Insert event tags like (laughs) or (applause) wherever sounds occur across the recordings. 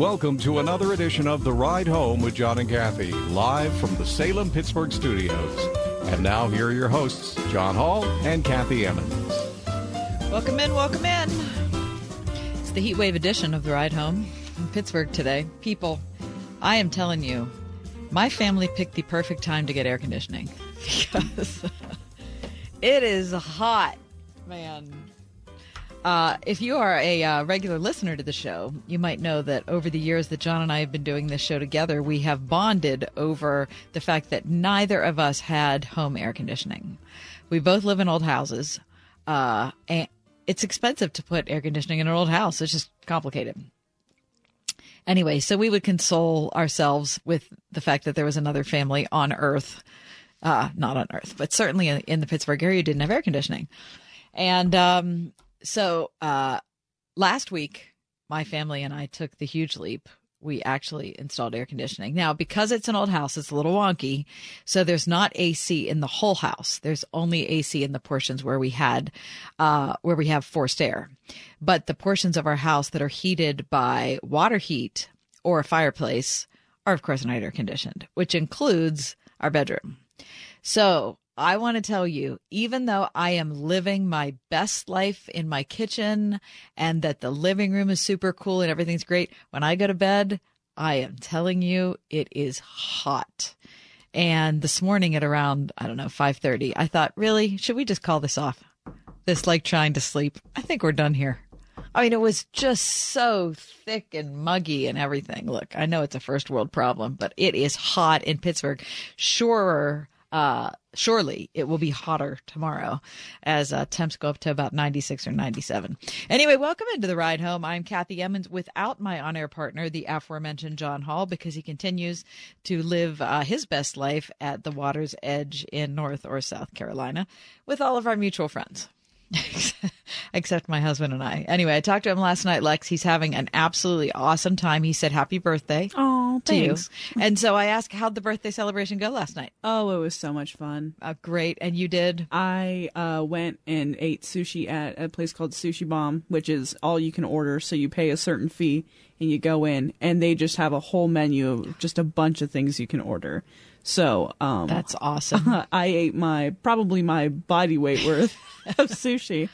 Welcome to another edition of The Ride Home with John and Kathy, live from the Salem Pittsburgh studios. And now, here are your hosts, John Hall and Kathy Emmons. Welcome in, welcome in. It's the heatwave edition of The Ride Home in Pittsburgh today. People, I am telling you, my family picked the perfect time to get air conditioning (laughs) because it is hot, man. Uh, if you are a uh, regular listener to the show, you might know that over the years that John and I have been doing this show together, we have bonded over the fact that neither of us had home air conditioning. We both live in old houses, uh, and it's expensive to put air conditioning in an old house. It's just complicated. Anyway, so we would console ourselves with the fact that there was another family on Earth, uh, not on Earth, but certainly in, the Pittsburgh area didn't have air conditioning. And um, so uh, last week, my family and I took the huge leap. We actually installed air conditioning. Now, because it's an old house, it's a little wonky. So there's not AC in the whole house. There's only AC in the portions where we had, uh, where we have forced air. But the portions of our house that are heated by water heat or a fireplace are, of course, not air conditioned, which includes our bedroom. So I want to tell you, even though I am living my best life in my kitchen and that the living room is super cool and everything's great, when I go to bed, I am telling you, it is hot. And this morning at around, I don't know, 5:30, I thought, "Really? Should we just call this off? This like trying to sleep. I think we're done here." I mean, it was just so thick and muggy and everything. Look, I know it's a first world problem, but it is hot in Pittsburgh. Sure, uh, surely it will be hotter tomorrow as uh, temps go up to about 96 or 97. Anyway, welcome into the ride home. I'm Kathy Emmons without my on air partner, the aforementioned John Hall, because he continues to live uh, his best life at the water's edge in North or South Carolina with all of our mutual friends. (laughs) except my husband and I. Anyway, I talked to him last night, Lex. He's having an absolutely awesome time. He said happy birthday Oh, to you. thanks. (laughs) And so I asked, how'd the birthday celebration go last night? Oh, it was so much fun. Uh, great. And you did? I uh, went and ate sushi at a place called Sushi Bomb, which is all you can order. So you pay a certain fee and you go in, and they just have a whole menu of just a bunch of things you can order. So um, That's awesome. (laughs) I ate my probably my body weight worth (laughs) of sushi,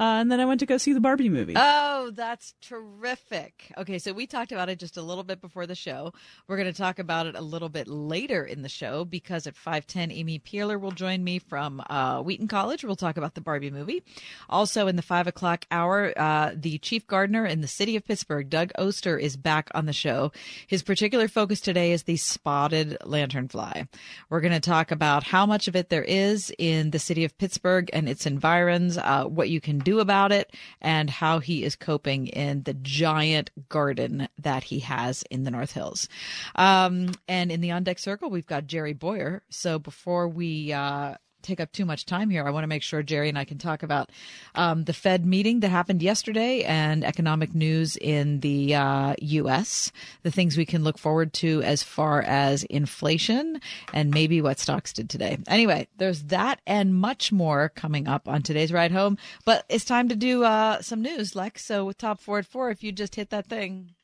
uh, and then I went to go see the Barbie movie. Oh, that's terrific. Okay, so we talked about it just a little bit before the show. We're going to talk about it a little bit later in the show because at 510, Amy Peeler will join me from uh, Wheaton College. We'll talk about the Barbie movie. Also, in the 5 o'clock hour, uh, the chief gardener in the city of Pittsburgh, Doug Oster, is back on the show. His particular focus today is the spotted lanternfly. We're going to talk about how much of it there is in the city of Pittsburgh and its environs, uh, what you can do about it, and how he is coping in the giant garden that he has in the North Hills. Um, and in the on deck circle, we've got Jerry Bowyer. So before we uh, take up too much time here, I want to make sure Jerry and I can talk about um, the Fed meeting that happened yesterday and economic news in the uh, U.S., the things we can look forward to as far as inflation and maybe what stocks did today. Anyway, there's that and much more coming up on today's ride home. But it's time to do uh, some news, Lex. So with top four at four, if you just hit that thing.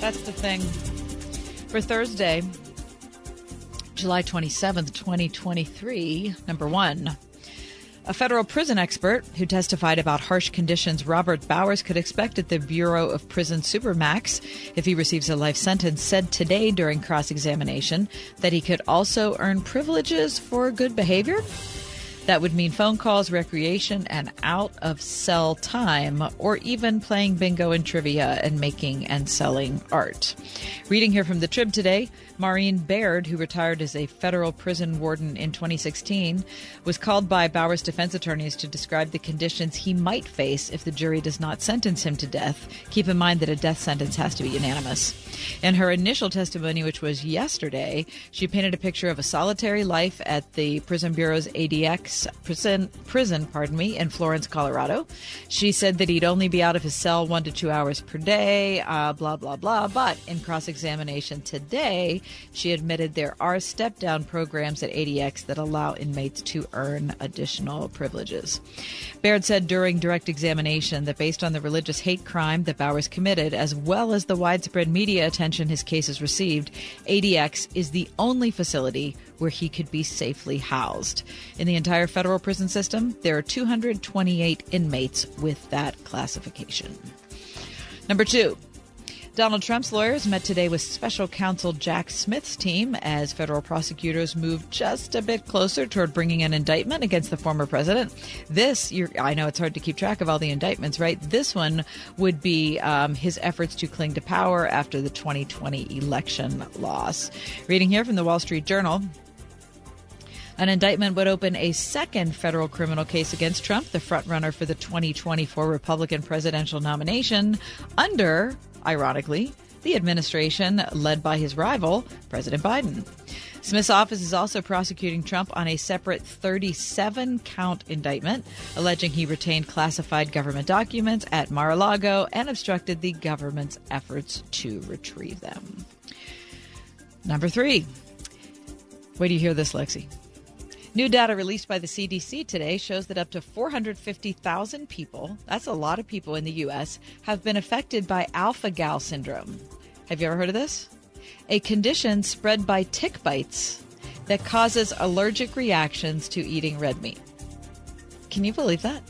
That's the thing. For Thursday, July 27th, 2023, number one. A federal prison expert who testified about harsh conditions Robert Bowers could expect at the Bureau of Prison Supermax if he receives a life sentence said today during cross examination that he could also earn privileges for good behavior. That would mean phone calls, recreation, and out of cell time, or even playing bingo and trivia and making and selling art. Reading here from the Trib today Maureen Baird, who retired as a federal prison warden in 2016, was called by Bowers' defense attorneys to describe the conditions he might face if the jury does not sentence him to death. Keep in mind that a death sentence has to be unanimous. In her initial testimony, which was yesterday, she painted a picture of a solitary life at the Prison Bureau's ADX prison, prison pardon me, in Florence, Colorado. She said that he'd only be out of his cell one to two hours per day, uh, blah, blah, blah. But in cross examination today, she admitted there are step down programs at ADX that allow inmates to earn additional privileges. Baird said during direct examination that based on the religious hate crime that Bowers committed, as well as the widespread media attention his case has received, ADX is the only facility where he could be safely housed. In the entire federal prison system, there are 228 inmates with that classification. Number two, Donald Trump's lawyers met today with special counsel Jack Smith's team as federal prosecutors moved just a bit closer toward bringing an indictment against the former president. This, I know it's hard to keep track of all the indictments, right? This one would be um, his efforts to cling to power after the 2020 election loss. Reading here from the Wall Street Journal. An indictment would open a second federal criminal case against Trump, the frontrunner for the 2024 Republican presidential nomination, under ironically, the administration led by his rival, President Biden. Smith's office is also prosecuting Trump on a separate 37 count indictment, alleging he retained classified government documents at Mar a Lago and obstructed the government's efforts to retrieve them. Number three. Wait do you hear this, Lexi? New data released by the CDC today shows that up to 450,000 people, that's a lot of people in the U.S., have been affected by alpha gal syndrome. Have you ever heard of this? A condition spread by tick bites that causes allergic reactions to eating red meat. Can you believe that?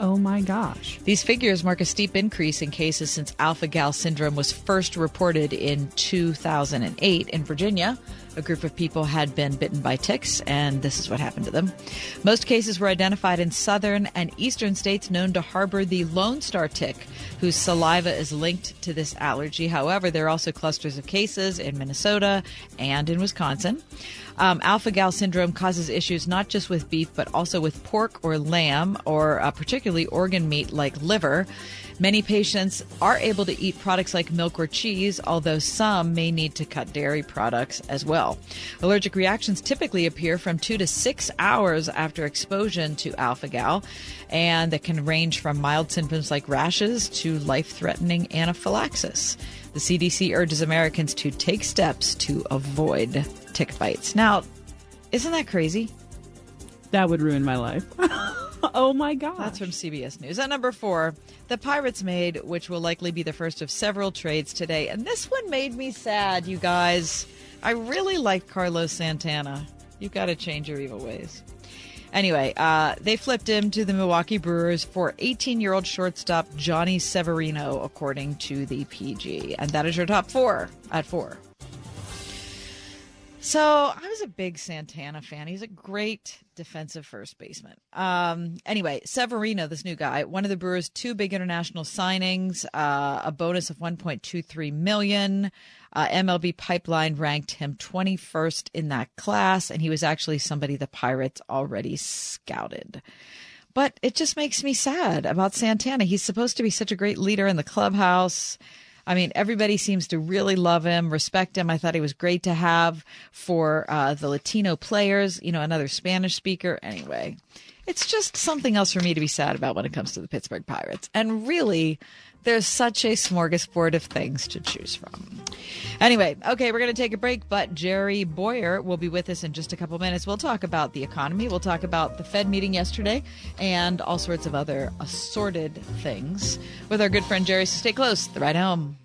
Oh my gosh. These figures mark a steep increase in cases since alpha gal syndrome was first reported in 2008 in Virginia, a group of people had been bitten by ticks, and this is what happened to them. Most cases were identified in southern and eastern states known to harbor the Lone Star tick, whose saliva is linked to this allergy. However, there are also clusters of cases in Minnesota and in Wisconsin. Um, alpha gal syndrome causes issues not just with beef, but also with pork or lamb, or uh, particularly organ meat like liver. Many patients are able to eat products like milk or cheese, although some may need to cut dairy products as well. Allergic reactions typically appear from two to six hours after exposure to alpha gal, and that can range from mild symptoms like rashes to life threatening anaphylaxis. The CDC urges Americans to take steps to avoid tick bites. Now, isn't that crazy? That would ruin my life. (laughs) (laughs) oh my god. That's from CBS News. At number four, the Pirates made, which will likely be the first of several trades today. And this one made me sad, you guys. I really like Carlos Santana. You've got to change your evil ways. Anyway, uh, they flipped him to the Milwaukee Brewers for 18 year old shortstop Jhonny Severino, according to the PG. And that is your top four at four. So I was a big Santana fan. He's a great defensive first baseman. Um, anyway, Severino, this new guy, one of the Brewers' two big international signings, uh, a bonus of 1.23 million. Uh, MLB Pipeline ranked him 21st in that class, and he was actually somebody the Pirates already scouted. But it just makes me sad about Santana. He's supposed to be such a great leader in the clubhouse. I mean, everybody seems to really love him, respect him. I thought he was great to have for uh, the Latino players, you know, another Spanish speaker. Anyway, it's just something else for me to be sad about when it comes to the Pittsburgh Pirates. And really, there's such a smorgasbord of things to choose from. Anyway, okay, we're going to take a break, but Jerry Bowyer will be with us in just a couple minutes. We'll talk about the economy, we'll talk about the Fed meeting yesterday, and all sorts of other assorted things with our good friend Jerry. So stay close. The ride home.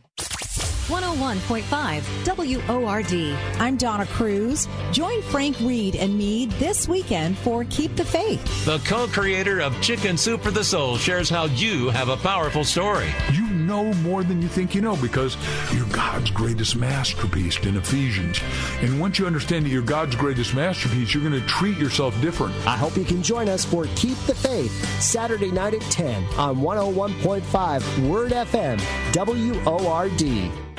101.5 WORD. I'm Donna Cruz. Join Frank Reed and me this weekend for Keep the Faith. The co creator of Chicken Soup for the Soul shares how you have a powerful story. You know more than you think you know because you're God's greatest masterpiece in Ephesians. And once you understand that you're God's greatest masterpiece, you're going to treat yourself different. I hope you can join us for Keep the Faith Saturday night at 10 on 101.5 Word FM, WORD.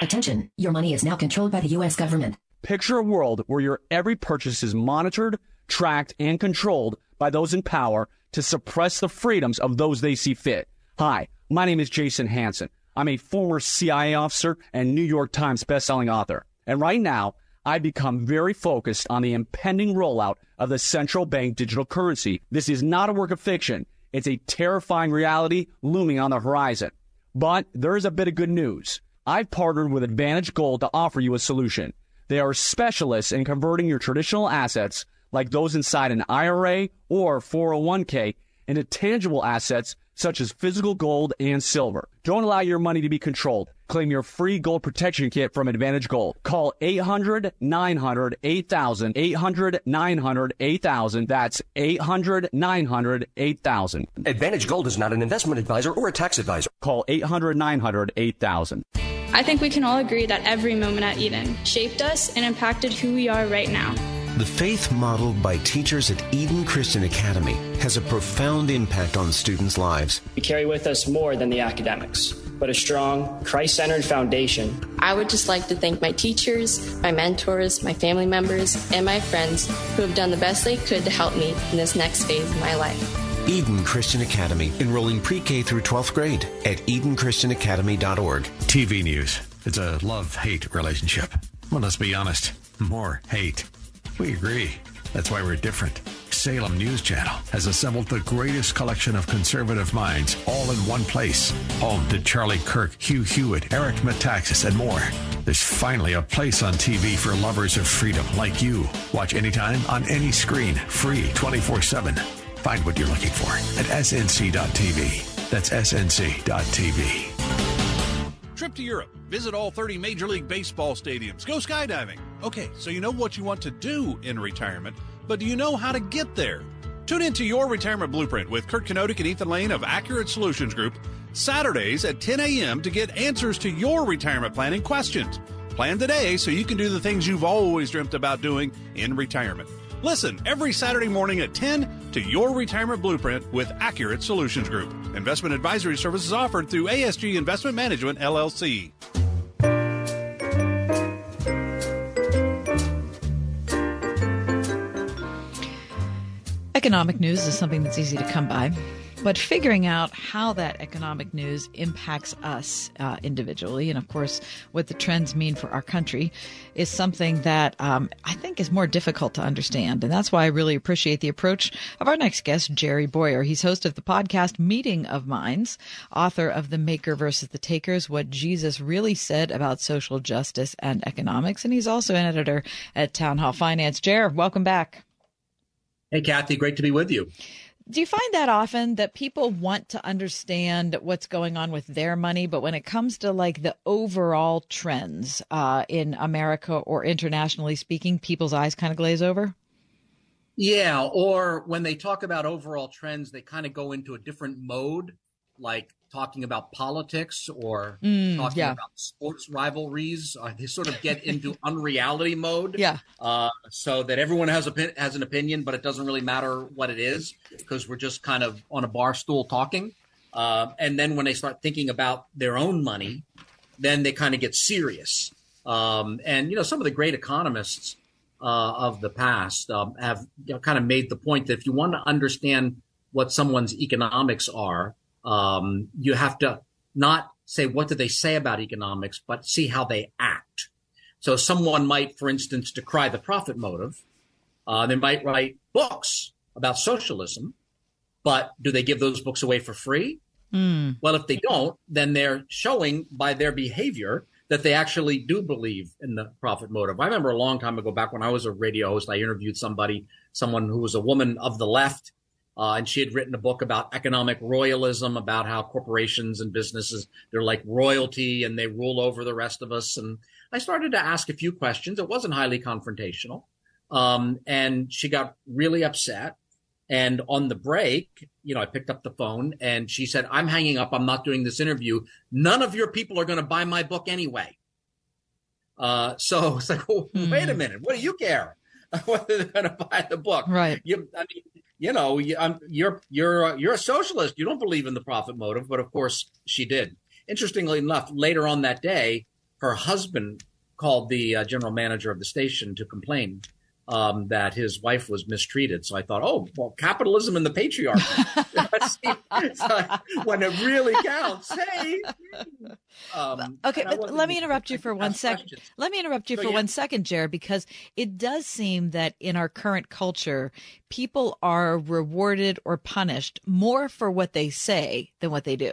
Attention, your money is now controlled by the U.S. government. Picture a world where your every purchase is monitored, tracked, and controlled by those in power to suppress the freedoms of those they see fit. Hi, my name is Jason Hanson. I'm a former CIA officer and New York Times bestselling author. And right now, I've become very focused on the impending rollout of the central bank digital currency. This is not a work of fiction. It's a terrifying reality looming on the horizon. But there is a bit of good news. I've partnered with Advantage Gold to offer you a solution. They are specialists in converting your traditional assets, like those inside an IRA or 401k, into tangible assets such as physical gold and silver. Don't allow your money to be controlled. Claim your free gold protection kit from Advantage Gold. Call 800 900 8000. 800 900 8000. That's 800 900 8000. Advantage Gold is not an investment advisor or a tax advisor. Call 800 900 8000. I think we can all agree that every moment at Eden shaped us and impacted who we are right now. The faith modeled by teachers at Eden Christian Academy has a profound impact on students' lives. We carry with us more than the academics, but a strong, Christ centered foundation. I would just like to thank my teachers, my mentors, my family members, and my friends who have done the best they could to help me in this next phase of my life. Eden Christian Academy, enrolling pre K through 12th grade at EdenChristianAcademy.org. TV news. It's a love hate relationship. Well, let's be honest. More hate. We agree. That's why we're different. Salem News Channel has assembled the greatest collection of conservative minds all in one place. Home to Charlie Kirk, Hugh Hewitt, Eric Metaxas, and more. There's finally a place on TV for lovers of freedom like you. Watch anytime on any screen, free 24 7. Find what you're looking for at snc.tv. That's snc.tv. Trip to Europe. Visit all 30 Major League Baseball stadiums. Go skydiving. Okay, so you know what you want to do in retirement, but do you know how to get there? Tune into Your Retirement Blueprint with Kurt Kenodic and Ethan Lane of Accurate Solutions Group Saturdays at 10 a.m. to get answers to your retirement planning questions. Plan today so you can do the things you've always dreamt about doing in retirement. Listen every Saturday morning at 10 to Your Retirement Blueprint with Accurate Solutions Group. Investment advisory services offered through ASG Investment Management, LLC. Economic news is something that's easy to come by. But figuring out how that economic news impacts us uh, individually, and of course, what the trends mean for our country, is something that um, I think is more difficult to understand. And that's why I really appreciate the approach of our next guest, Jerry Bowyer. He's host of the podcast Meeting of Minds, author of The Maker versus the Takers What Jesus Really Said About Social Justice and Economics. And he's also an editor at Town Hall Finance. Jer, welcome back. Hey, Kathy, great to be with you. Do you find that often that people want to understand what's going on with their money, but when it comes to like the overall trends uh, in America or internationally speaking, people's eyes kind of glaze over? Yeah, or when they talk about overall trends, they kind of go into a different mode, like talking about politics or Mm, talking yeah. about sports rivalries. Uh, they sort of get into (laughs) unreality mode. Yeah. Uh, so that everyone has a has an opinion, but it doesn't really matter what it is because we're just kind of on a bar stool talking. Uh, and then when they start thinking about their own money, then they kind of get serious. Um, and you know, some of the great economists uh, of the past um, have you know, kind of made the point that if you want to understand what someone's economics are, um, you have to not say what do they say about economics, but see how they act. So someone might, for instance, decry the profit motive. Uh, they might write books about socialism, but do they give those books away for free? Mm. Well, if they don't, then they're showing by their behavior that they actually do believe in the profit motive. I remember a long time ago, back when I was a radio host, I interviewed somebody, someone who was a woman of the left, uh, and she had written a book about economic royalism, about how corporations and businesses they're like royalty and they rule over the rest of us. And I started to ask a few questions. It wasn't highly confrontational, um, and she got really upset. And on the break, you know, I picked up the phone and she said, I'm hanging up. I'm not doing this interview. None of your people are going to buy my book anyway. Uh, so it's like, well, (laughs) wait a minute. What do you care (laughs) whether they're going to buy the book? Right. You, I mean, you know, um, you're, you're, you're a socialist. You don't believe in the profit motive, but of course she did. Interestingly enough, later on that day, her husband called the uh, general manager of the station to complain um, that his wife was mistreated. So I thought, oh, well, capitalism and the patriarchy. (laughs) (laughs) so when it really counts, hey. Um, okay, but let me interrupt you for one second. Questions. Let me interrupt you so, for yeah. one second, Jared, because it does seem that in our current culture, people are rewarded or punished more for what they say than what they do.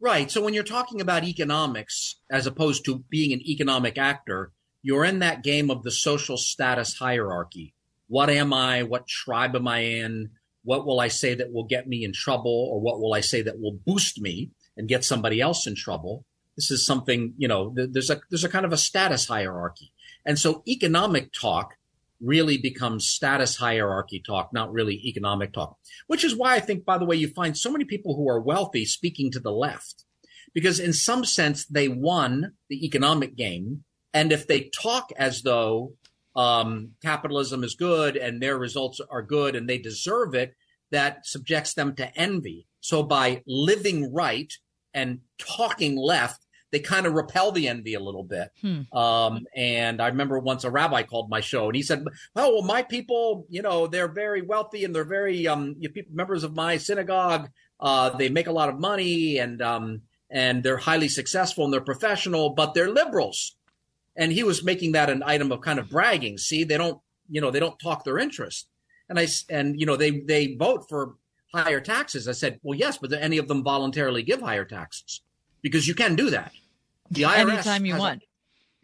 Right. So when you're talking about economics, as opposed to being an economic actor, you're in that game of the social status hierarchy. What am I? What tribe am I in? What will I say that will get me in trouble? Or what will I say that will boost me and get somebody else in trouble? This is something, you know, there's a, there's a kind of a status hierarchy. And so economic talk really becomes status hierarchy talk, not really economic talk, which is why I think, by the way, you find so many people who are wealthy speaking to the left because in some sense they won the economic game and if they talk as though um, capitalism is good and their results are good and they deserve it, that subjects them to envy. So by living right and talking left, they kind of repel the envy a little bit. Hmm. Um, and I remember once a rabbi called my show and he said, "Oh, well, my people, you know, they're very wealthy and they're very um, members of my synagogue. Uh, they make a lot of money and um, and they're highly successful and they're professional, but they're liberals." And he was making that an item of kind of bragging. See, they don't, you know, they don't talk their interest, and I and you know they they vote for higher taxes. I said, well, yes, but do any of them voluntarily give higher taxes? Because you can do that. The IRS anytime you want.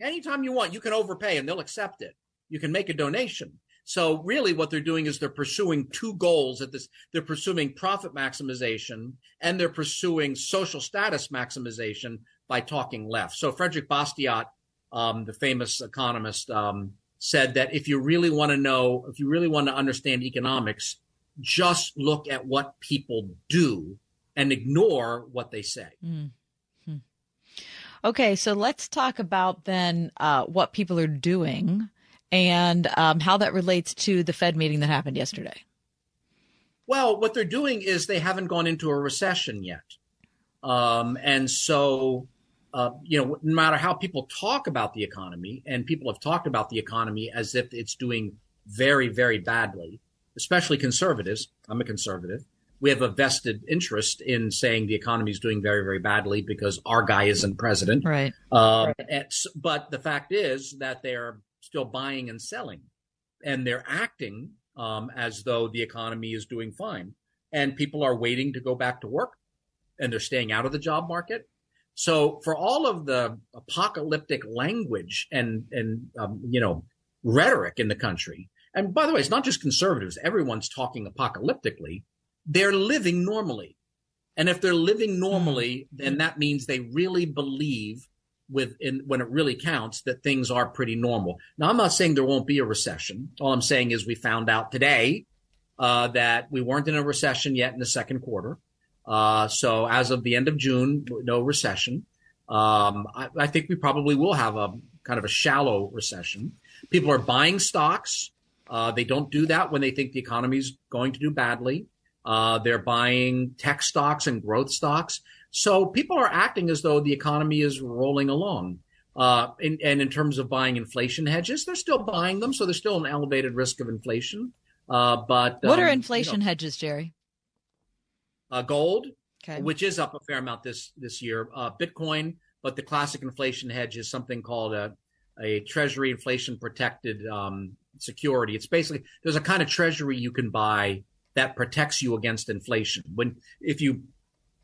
A, anytime you want, you can overpay and they'll accept it. You can make a donation. So really what they're doing is they're pursuing two goals at this. They're pursuing profit maximization and they're pursuing social status maximization by talking left. So Frederick Bastiat um, the famous economist, um, said that if you really want to know, if you really want to understand economics, just look at what people do and ignore what they say. Mm-hmm. Okay, so let's talk about then uh, what people are doing and um, how that relates to the Fed meeting that happened yesterday. Well, what they're doing is they haven't gone into a recession yet. Um, and so uh, you know, no matter how people talk about the economy, and people have talked about the economy as if it's doing very, very badly, especially conservatives. I'm a conservative. We have a vested interest in saying the economy is doing very, very badly because our guy isn't president. Right. Um, right. but the fact is that they're still buying and selling, and they're acting um, as though the economy is doing fine, and people are waiting to go back to work, and they're staying out of the job market so for all of the apocalyptic language and and um, you know rhetoric in the country, and by the way, it's not just conservatives. Everyone's talking apocalyptically. They're living normally, and if they're living normally, mm-hmm. then that means they really believe within when it really counts that things are pretty normal. Now, I'm not saying there won't be a recession. All I'm saying is we found out today uh, that we weren't in a recession yet in the second quarter. Uh, so as of the end of June, no recession. Um, I, I, think we probably will have a kind of a shallow recession. People are buying stocks. Uh, they don't do that when they think the economy is going to do badly. Uh, they're buying tech stocks and growth stocks. So people are acting as though the economy is rolling along. Uh, in, and in terms of buying inflation hedges, they're still buying them. So there's still an elevated risk of inflation. Uh, but what um, are inflation you know, hedges, Jerry? Uh, gold, okay. which is up a fair amount this this year, uh, Bitcoin, but the classic inflation hedge is something called a a Treasury inflation protected um, security. It's basically there's a kind of Treasury you can buy that protects you against inflation. When if you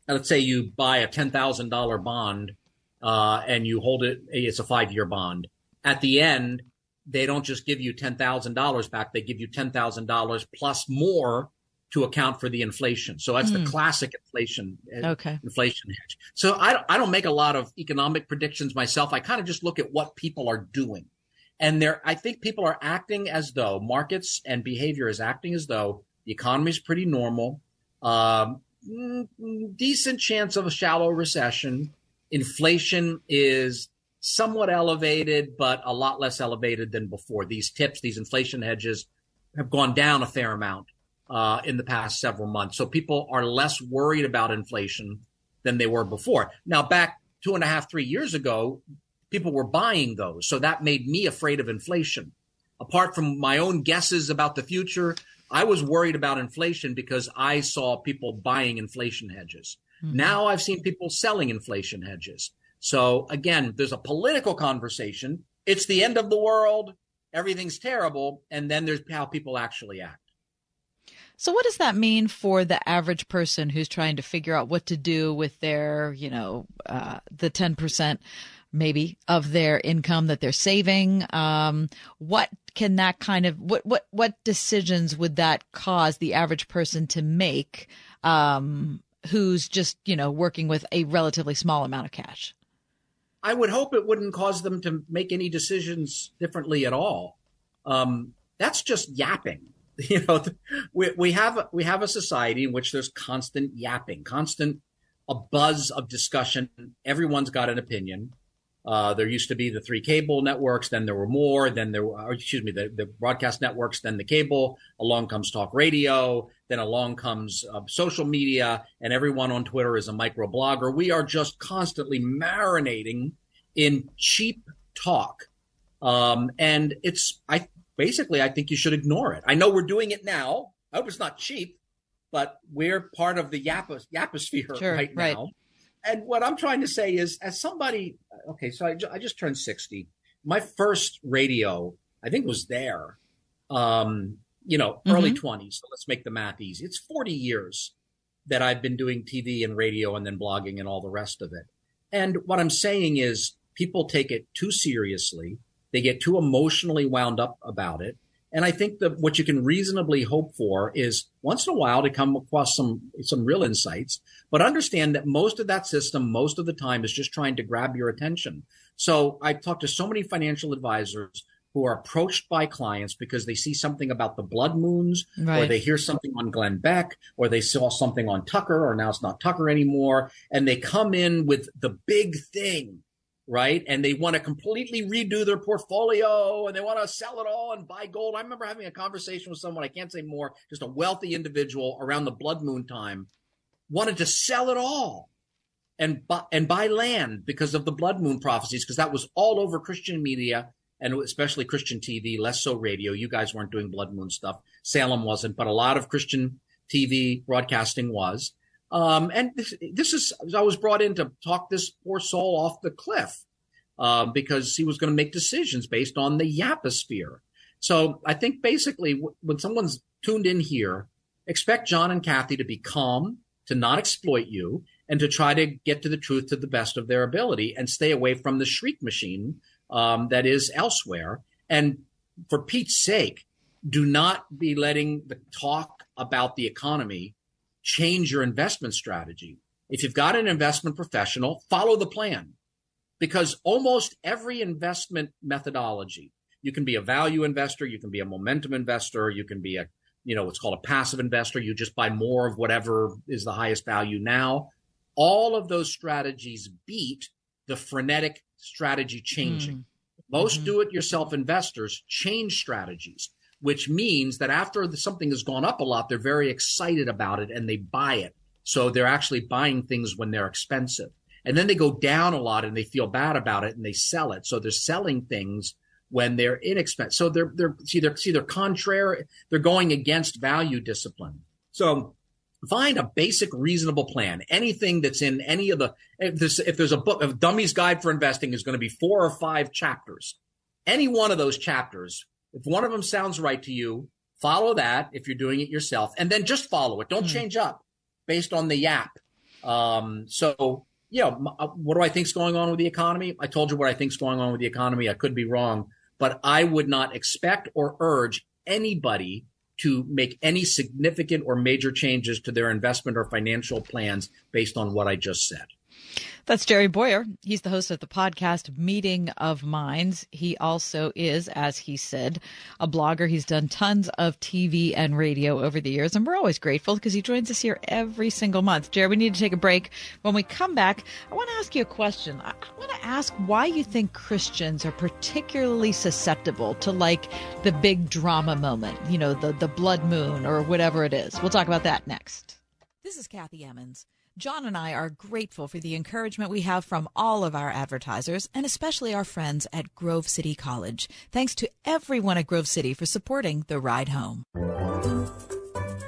let's say you buy a ten thousand dollar bond uh, and you hold it, it's a five year bond. At the end, they don't just give you ten thousand dollars back; they give you ten thousand dollars plus more to account for the inflation. So that's mm. the hmm. classic inflation uh, okay. inflation hedge. So I I don't make a lot of economic predictions myself. I kind of just look at what people are doing. And there I think people are acting as though markets and behavior is acting as though the economy is pretty normal. Um, mm, decent chance of a shallow recession. Inflation is somewhat elevated, but a lot less elevated than before. These tips, these inflation hedges have gone down a fair amount uh, in the past several months. So people are less worried about inflation than they were before. Now, back two and a half, three years ago, people were buying those. So that made me afraid of inflation. Apart from my own guesses about the future, I was worried about inflation because I saw people buying inflation hedges. Mm-hmm. Now I've seen people selling inflation hedges. So again, there's a political conversation. It's the end of the world. Everything's terrible. And then there's how people actually act. So what does that mean for the average person who's trying to figure out what to do with their, you know, uh, the 10% maybe of their income that they're saving? Um, what can that kind of, what, what, what decisions would that cause the average person to make? Um, who's just, you know, working with a relatively small amount of cash? I would hope it wouldn't cause them to make any decisions differently at all. Um, that's just yapping. (laughs) You know, we, we have we have a society in which there's constant yapping, constant a buzz of discussion. Everyone's got an opinion. Uh, there used to be the three cable networks, then there were more, then there were, excuse me, the, the broadcast networks, then the cable. Along comes talk radio, then along comes uh, social media, and everyone on Twitter is a micro blogger. We are just constantly marinating in cheap talk. Um, and it's, I basically, I think you should ignore it. I know we're doing it now. I hope it's not cheap, but we're part of the yapos- yaposphere sure, right, right now. And what I'm trying to say is, as somebody, okay, so I, I just turned 60. My first radio, I think, was there, um, you know, mm-hmm. early 20s. So let's make the math easy. It's 40 years that I've been doing TV and radio and then blogging and all the rest of it. And what I'm saying is, people take it too seriously. They get too emotionally wound up about it. And I think that what you can reasonably hope for is once in a while to come across some some real insights, but understand that most of that system, most of the time, is just trying to grab your attention. So I've talked to so many financial advisors who are approached by clients because they see something about the blood moons, right. or they hear something on Glenn Beck, or they saw something on Tucker, or now it's not Tucker anymore, and they come in with the big thing right? And they want to completely redo their portfolio and they want to sell it all and buy gold. I remember having a conversation with someone, I can't say more, just a wealthy individual around the blood moon time, wanted to sell it all and buy, and buy land because of the blood moon prophecies, because that was all over Christian media and especially Christian TV, less so radio. You guys weren't doing blood moon stuff. Salem wasn't, but a lot of Christian TV broadcasting was. Um, and this, this, is, I was brought in to talk this poor soul off the cliff uh, because he was going to make decisions based on the yaposphere. So I think basically w- when someone's tuned in here, expect John and Kathy to be calm, to not exploit you, and to try to get to the truth to the best of their ability and stay away from the shriek machine um, that is elsewhere. And for Pete's sake, do not be letting the talk about the economy change your investment strategy. If you've got an investment professional, follow the plan because almost every investment methodology, you can be a value investor, you can be a momentum investor, you can be a, you know, what's called a passive investor. You just buy more of whatever is the highest value now. All of those strategies beat the frenetic strategy changing. Mm. Most mm-hmm. do it yourself investors change strategies which means that after something has gone up a lot, they're very excited about it and they buy it. So they're actually buying things when they're expensive. And then they go down a lot and they feel bad about it and they sell it. So they're selling things when they're inexpensive. So they're, they're, see, they're, see, they're contrary. They're going against value discipline. So find a basic reasonable plan. Anything that's in any of the, if there's, if there's a book, of Dummy's Guide for Investing is going to be four or five chapters. Any one of those chapters if one of them sounds right to you, follow that if you're doing it yourself, and then just follow it. Don't mm. change up based on the yap. Um, so, you know, uh, what do I think's going on with the economy? I told you what I think's going on with the economy. I could be wrong, but I would not expect or urge anybody to make any significant or major changes to their investment or financial plans based on what I just said. That's Jerry Bowyer. He's the host of the podcast Meeting of Minds. He also is, as he said, a blogger. He's done tons of TV and radio over the years, and we're always grateful because he joins us here every single month. Jerry, we need to take a break. When we come back, I want to ask you a question. I want to ask why you think Christians are particularly susceptible to like the big drama moment, you know, the, the blood moon or whatever it is. We'll talk about that next. This is Kathy Emmons. John and I are grateful for the encouragement we have from all of our advertisers and especially our friends at Grove City College. Thanks to everyone at Grove City for supporting the ride home.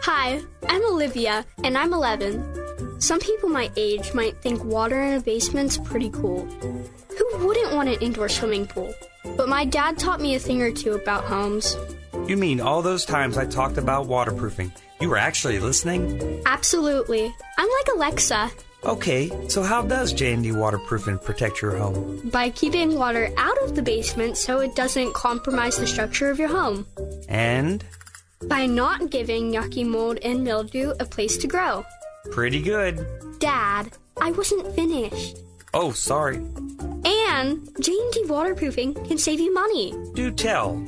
Hi, I'm Olivia, and I'm 11. Some people my age might think water in a basement's pretty cool. Who wouldn't want an indoor swimming pool? But my dad taught me a thing or two about homes. You mean all those times I talked about waterproofing? You were actually listening? Absolutely. I'm like Alexa. Okay, so how does J&D waterproofing protect your home? By keeping water out of the basement so it doesn't compromise the structure of your home. And? By not giving yucky mold and mildew a place to grow. Pretty good. Dad, I wasn't finished. Oh, sorry. And J&D waterproofing can save you money. Do tell.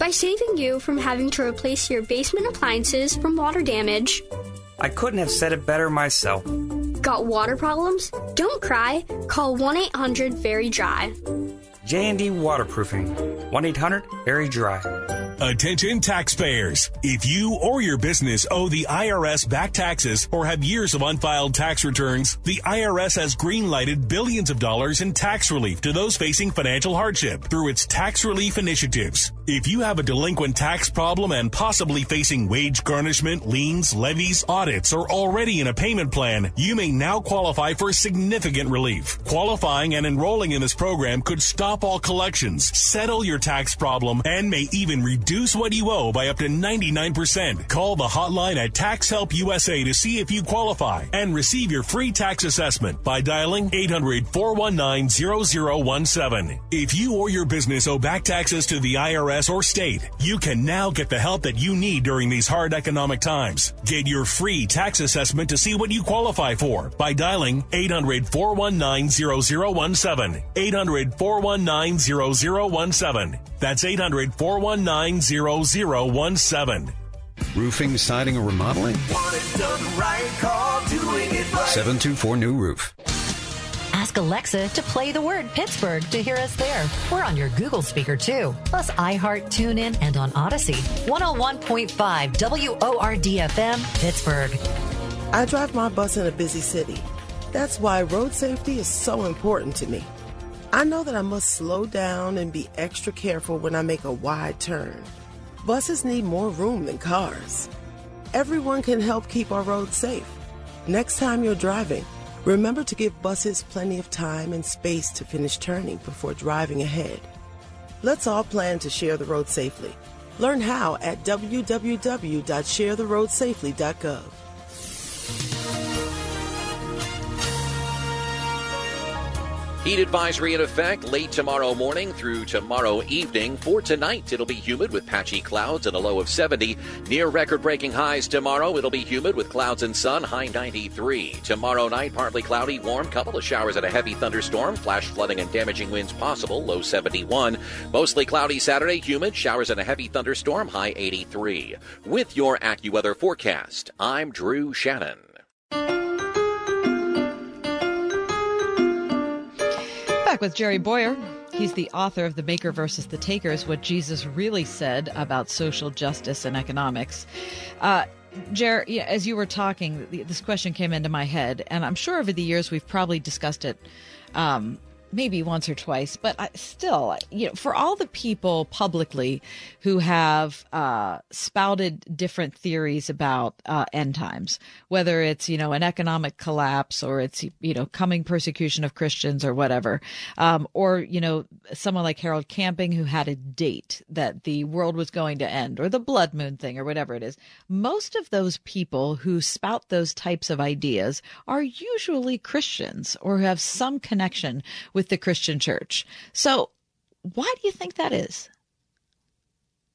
By saving you from having to replace your basement appliances from water damage. I couldn't have said it better myself. Got water problems? Don't cry. Call 1-800-VERY-DRY. J&D Waterproofing. 1-800-VERY-DRY. Attention taxpayers. If you or your business owe the IRS back taxes or have years of unfiled tax returns, the IRS has greenlighted billions of dollars in tax relief to those facing financial hardship through its tax relief initiatives. If you have a delinquent tax problem and possibly facing wage garnishment, liens, levies, audits, or already in a payment plan, you may now qualify for significant relief. Qualifying and enrolling in this program could stop all collections, settle your tax problem, and may even reduce what you owe by up to 99%. Call the hotline at Tax Help USA to see if you qualify and receive your free tax assessment by dialing 800 419 0017. If you or your business owe back taxes to the IRS or state, you can now get the help that you need during these hard economic times. Get your free tax assessment to see what you qualify for by dialing 800 419 0017. 800 419 0017. That's 800 419 0017. Roofing, siding, or remodeling? Want it done right, call doing it right. 724 New Roof. Ask Alexa to play the word Pittsburgh to hear us there. We're on your Google speaker too, plus iHeart, TuneIn, and on Odyssey. 101.5 WORDFM, Pittsburgh. I drive my bus in a busy city. That's why road safety is so important to me. I know that I must slow down and be extra careful when I make a wide turn. Buses need more room than cars. Everyone can help keep our roads safe. Next time you're driving, remember to give buses plenty of time and space to finish turning before driving ahead. Let's all plan to share the road safely. Learn how at www.sharetheroadsafely.gov. Heat advisory in effect late tomorrow morning through tomorrow evening. For tonight, it'll be humid with patchy clouds and a low of 70. Near record breaking highs tomorrow, it'll be humid with clouds and sun, high 93. Tomorrow night, partly cloudy, warm, couple of showers and a heavy thunderstorm, flash flooding and damaging winds possible, low 71. Mostly cloudy Saturday, humid, showers and a heavy thunderstorm, high 83. With your AccuWeather forecast, I'm Drew Shannon. Back with Jerry Bowyer. He's the author of The Maker versus the Takers What Jesus Really Said About Social Justice and Economics. Uh, Jerry, as you were talking, this question came into my head, and I'm sure over the years we've probably discussed it um, maybe once or twice, but I, still, you know, for all the people publicly who have uh, spouted different theories about uh, end times, whether it's you know an economic collapse or it's you know coming persecution of Christians or whatever, um, or you know someone like Harold Camping who had a date that the world was going to end, or the blood moon thing, or whatever it is. Most of those people who spout those types of ideas are usually Christians or have some connection with with the Christian church. So, why do you think that is?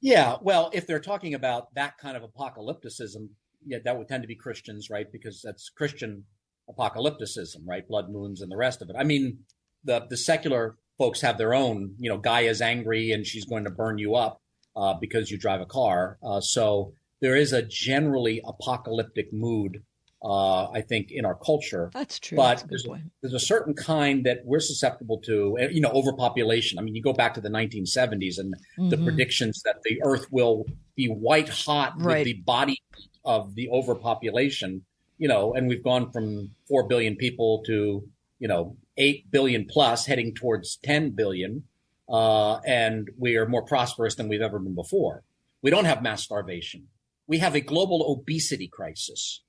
Yeah, well, if they're talking about that kind of apocalypticism, yeah, that would tend to be Christians, right? Because that's Christian apocalypticism, right? Blood moons and the rest of it. I mean, the the secular folks have their own. You know, Gaia's angry and she's going to burn you up uh, because you drive a car. Uh, so there is a generally apocalyptic mood uh, I think, in our culture. That's true. But That's a there's, a, there's a certain kind that we're susceptible to, you know, overpopulation. I mean, you go back to the 1970s and mm-hmm. the predictions that the earth will be white hot right. with the body of the overpopulation. you know, and we've gone from 4 billion people to, you know, 8 billion plus heading towards 10 billion. Uh, and we are more prosperous than we've ever been before. We don't have mass starvation. We have a global obesity crisis.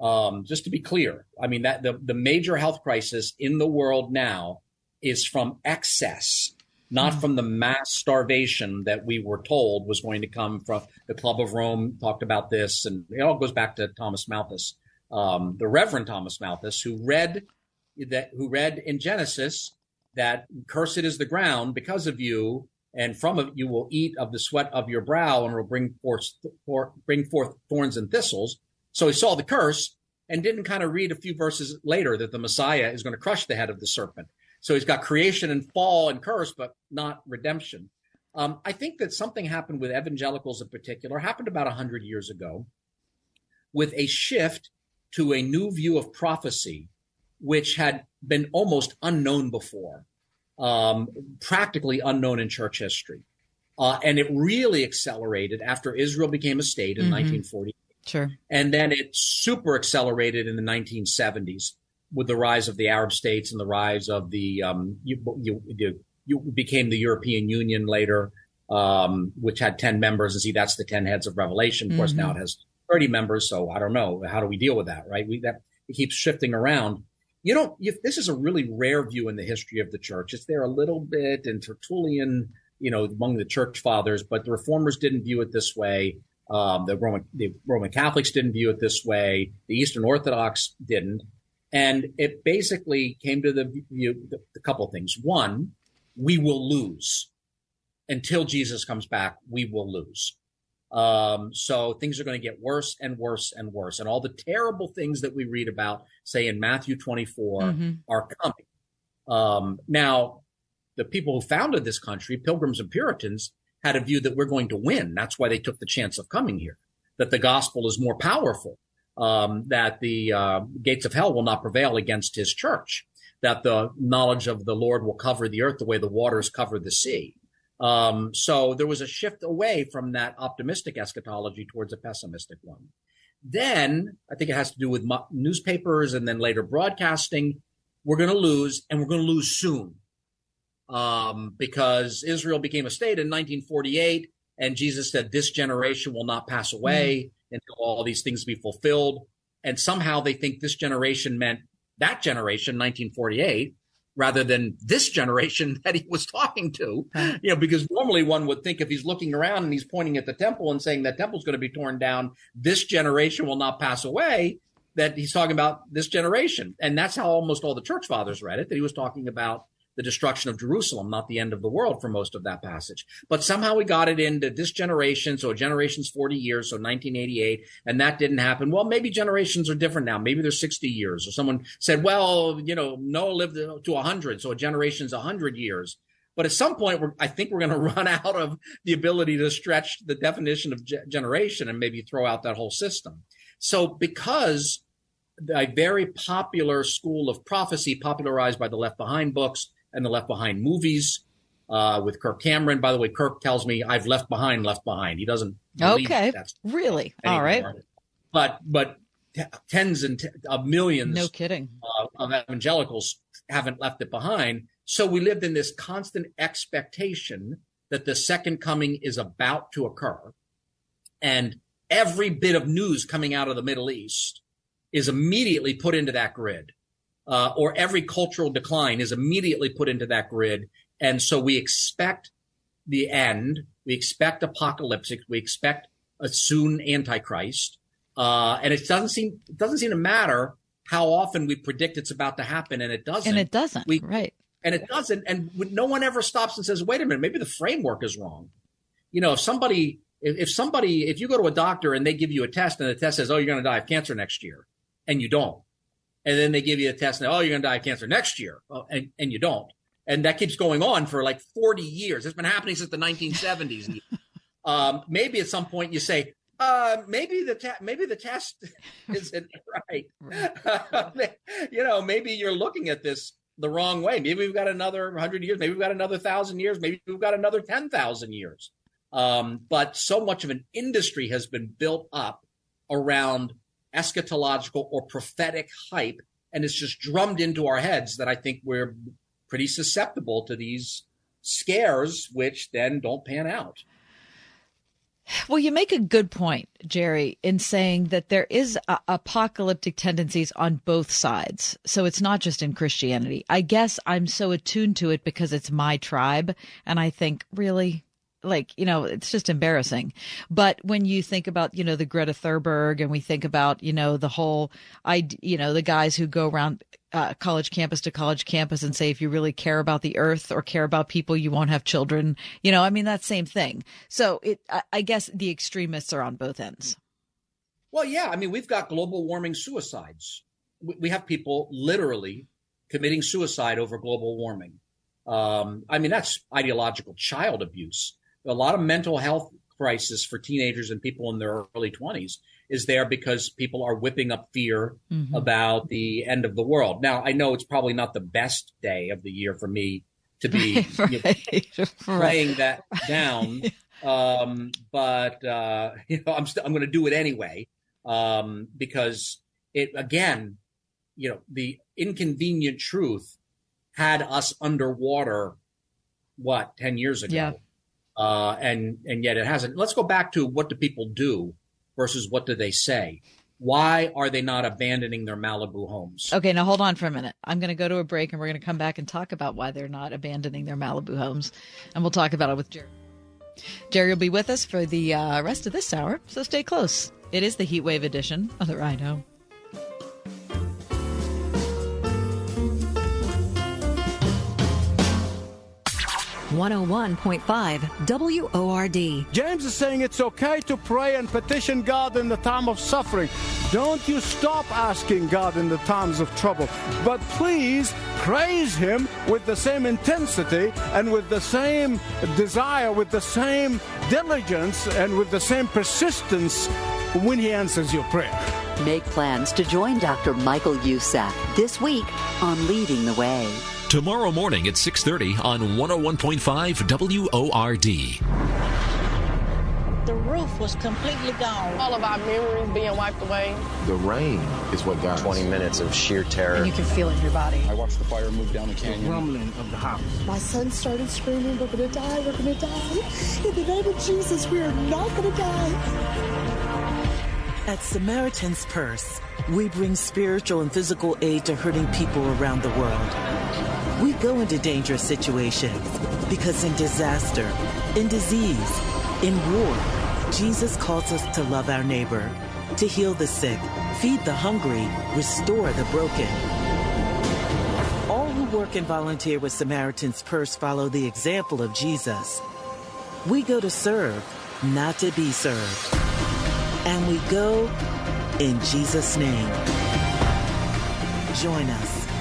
Um, just to be clear, I mean that the, the major health crisis in the world now is from excess, not from the mass starvation that we were told was going to come from the Club of Rome talked about this, and it all goes back to Thomas Malthus, um, the Reverend Thomas Malthus, who read that who read in Genesis that cursed is the ground because of you, and from it you will eat of the sweat of your brow, and will bring forth for, bring forth thorns and thistles. So he saw the curse and didn't kind of read a few verses later that the Messiah is going to crush the head of the serpent. So he's got creation and fall and curse, but not redemption. Um, I think that something happened with evangelicals in particular, happened about 100 years ago, with a shift to a new view of prophecy, which had been almost unknown before, um, practically unknown in church history. Uh, and it really accelerated after Israel became a state in Mhm. 1940. Sure. And then it super accelerated in the 1970s with the rise of the Arab states and the rise of the um, you, you, you, you became the European Union later, um, which had 10 members. And see, that's the 10 heads of Revelation. Of course, Mhm. now it has 30 members. So I don't know. How do we deal with that? Right. We, that it keeps shifting around. You don't, you, this is a really rare view in the history of the church. It's there a little bit in Tertullian, you know, among the church fathers, but the reformers didn't view it this way. Um, the Roman, the Roman Catholics didn't view it this way. The Eastern Orthodox didn't. And it basically came to the view, a couple of things. One, we will lose until Jesus comes back. We will lose. Um, so things are going to get worse and worse and worse. And all the terrible things that we read about, say in Matthew 24, Mhm. are coming. Um, now, the people who founded this country, Pilgrims and Puritans, had a view that we're going to win. That's why they took the chance of coming here. That the gospel is more powerful. Um, that the uh, gates of hell will not prevail against his church. That the knowledge of the Lord will cover the earth the way the waters cover the sea. Um, so there was a shift away from that optimistic eschatology towards a pessimistic one. Then I think it has to do with newspapers and then later broadcasting. We're going to lose, and we're going to lose soon, um, because Israel became a state in 1948, and Jesus said, "This generation will not pass away until all these things be fulfilled." And somehow they think this generation meant that generation, 1948, rather than this generation (laughs) that he was talking to. You know, because normally one would think if he's looking around and he's pointing at the temple and saying that temple's going to be torn down, this generation will not pass away, that he's talking about this generation. And that's how almost all the church fathers read it, that he was talking about the destruction of Jerusalem, not the end of the world for most of that passage. But somehow we got it into this generation. So a generation's 40 years, so 1988, and that didn't happen. Well, maybe generations are different now. Maybe they're 60 years. Or someone said, well, you know, Noah lived to 100, so a generation's 100 years. But at some point, I think we're going (laughs) to run out of the ability to stretch the definition of ge- generation and maybe throw out that whole system. So because a very popular school of prophecy popularized by the Left Behind books and the Left Behind movies uh, with Kirk Cameron. By the way, Kirk tells me I've left behind, left behind. He doesn't. Okay. That's Really? All right. But but t- tens and t- of millions. No kidding. Uh, of evangelicals haven't left it behind. So we lived in this constant expectation that the second coming is about to occur, and every bit of news coming out of the Middle East is immediately put into that grid, uh, or every cultural decline is immediately put into that grid. And so we expect the end. We expect apocalyptic. We expect a soon antichrist. Uh, and it doesn't seem it doesn't seem to matter how often we predict it's about to happen, and it doesn't. And it doesn't. We, right. And it doesn't. And no one ever stops and says, "Wait a minute, maybe the framework is wrong." You know, if somebody if, if somebody if you go to a doctor and they give you a test and the test says, "Oh, you're going to die of cancer next year," and you don't, and then they give you a test and, "Oh, you're going to die of cancer next year," well, and and you don't, and that keeps going on for like 40 years. It's been happening since the 1970s. (laughs) um, maybe at some point you say, uh, maybe the maybe the test (laughs) isn't right. (laughs) you know, maybe you're looking at this the wrong way. Maybe we've got another hundred years. Maybe we've got another thousand years. Maybe we've got another ten thousand years. Um, but so much of an industry has been built up around eschatological or prophetic hype, and it's just drummed into our heads that I think we're pretty susceptible to these scares, which then don't pan out. Well, you make a good point, Jerry, in saying that there is a- apocalyptic tendencies on both sides. So it's not just in Christianity. I guess I'm so attuned to it because it's my tribe. And I think, really? Like, you know, it's just embarrassing. But when you think about, you know, the Greta Thunberg and we think about, you know, the whole, I, you know, the guys who go around uh, college campus to college campus and say, if you really care about the earth or care about people, you won't have children. You know, I mean, that same thing. So it, I, I guess the extremists are on both ends. Well, yeah. I mean, we've got global warming suicides. We, we have people literally committing suicide over global warming. Um, I mean, that's ideological child abuse. A lot of mental health crisis for teenagers and people in their early 20s is there because people are whipping up fear Mm-hmm. about the end of the world. Now, I know it's probably not the best day of the year for me to be (laughs) you know, playing that (laughs) down, um, but uh, (laughs) you know, I'm st- I'm going to do it anyway um, because it again, you know, the inconvenient truth had us underwater. What ten years ago? Yeah. Uh, and and yet it hasn't. Let's go back to what do people do versus what do they say? Why are they not abandoning their Malibu homes? Okay, now hold on for a minute. I'm going to go to a break and we're going to come back and talk about why they're not abandoning their Malibu homes. And we'll talk about it with Jerry. Jerry will be with us for the uh, rest of this hour, so stay close. It is the Heat Wave edition of the Ride 101.5 WORD. James is saying it's okay to pray and petition God in the time of suffering. Don't you stop asking God in the times of trouble, but please praise Him with the same intensity and with the same desire, with the same diligence, and with the same persistence when He answers your prayer. Make plans to join Dr. Michael Youssef this week on Leading the Way. Tomorrow morning at 6:30 on 101.5 WORD. The roof was completely gone. All of our memories being wiped away. The rain is what got 20 minutes of sheer terror. You can feel it in your body. I watched the fire move down the canyon. The rumbling of the house. My son started screaming, We're gonna die, we're gonna die. In the name of Jesus, we are not gonna die. At Samaritan's Purse, we bring spiritual and physical aid to hurting people around the world. We go into dangerous situations because in disaster, in disease, in war, Jesus calls us to love our neighbor, to heal the sick, feed the hungry, restore the broken. All who work and volunteer with Samaritan's Purse follow the example of Jesus. We go to serve, not to be served. And we go in Jesus' name. Join us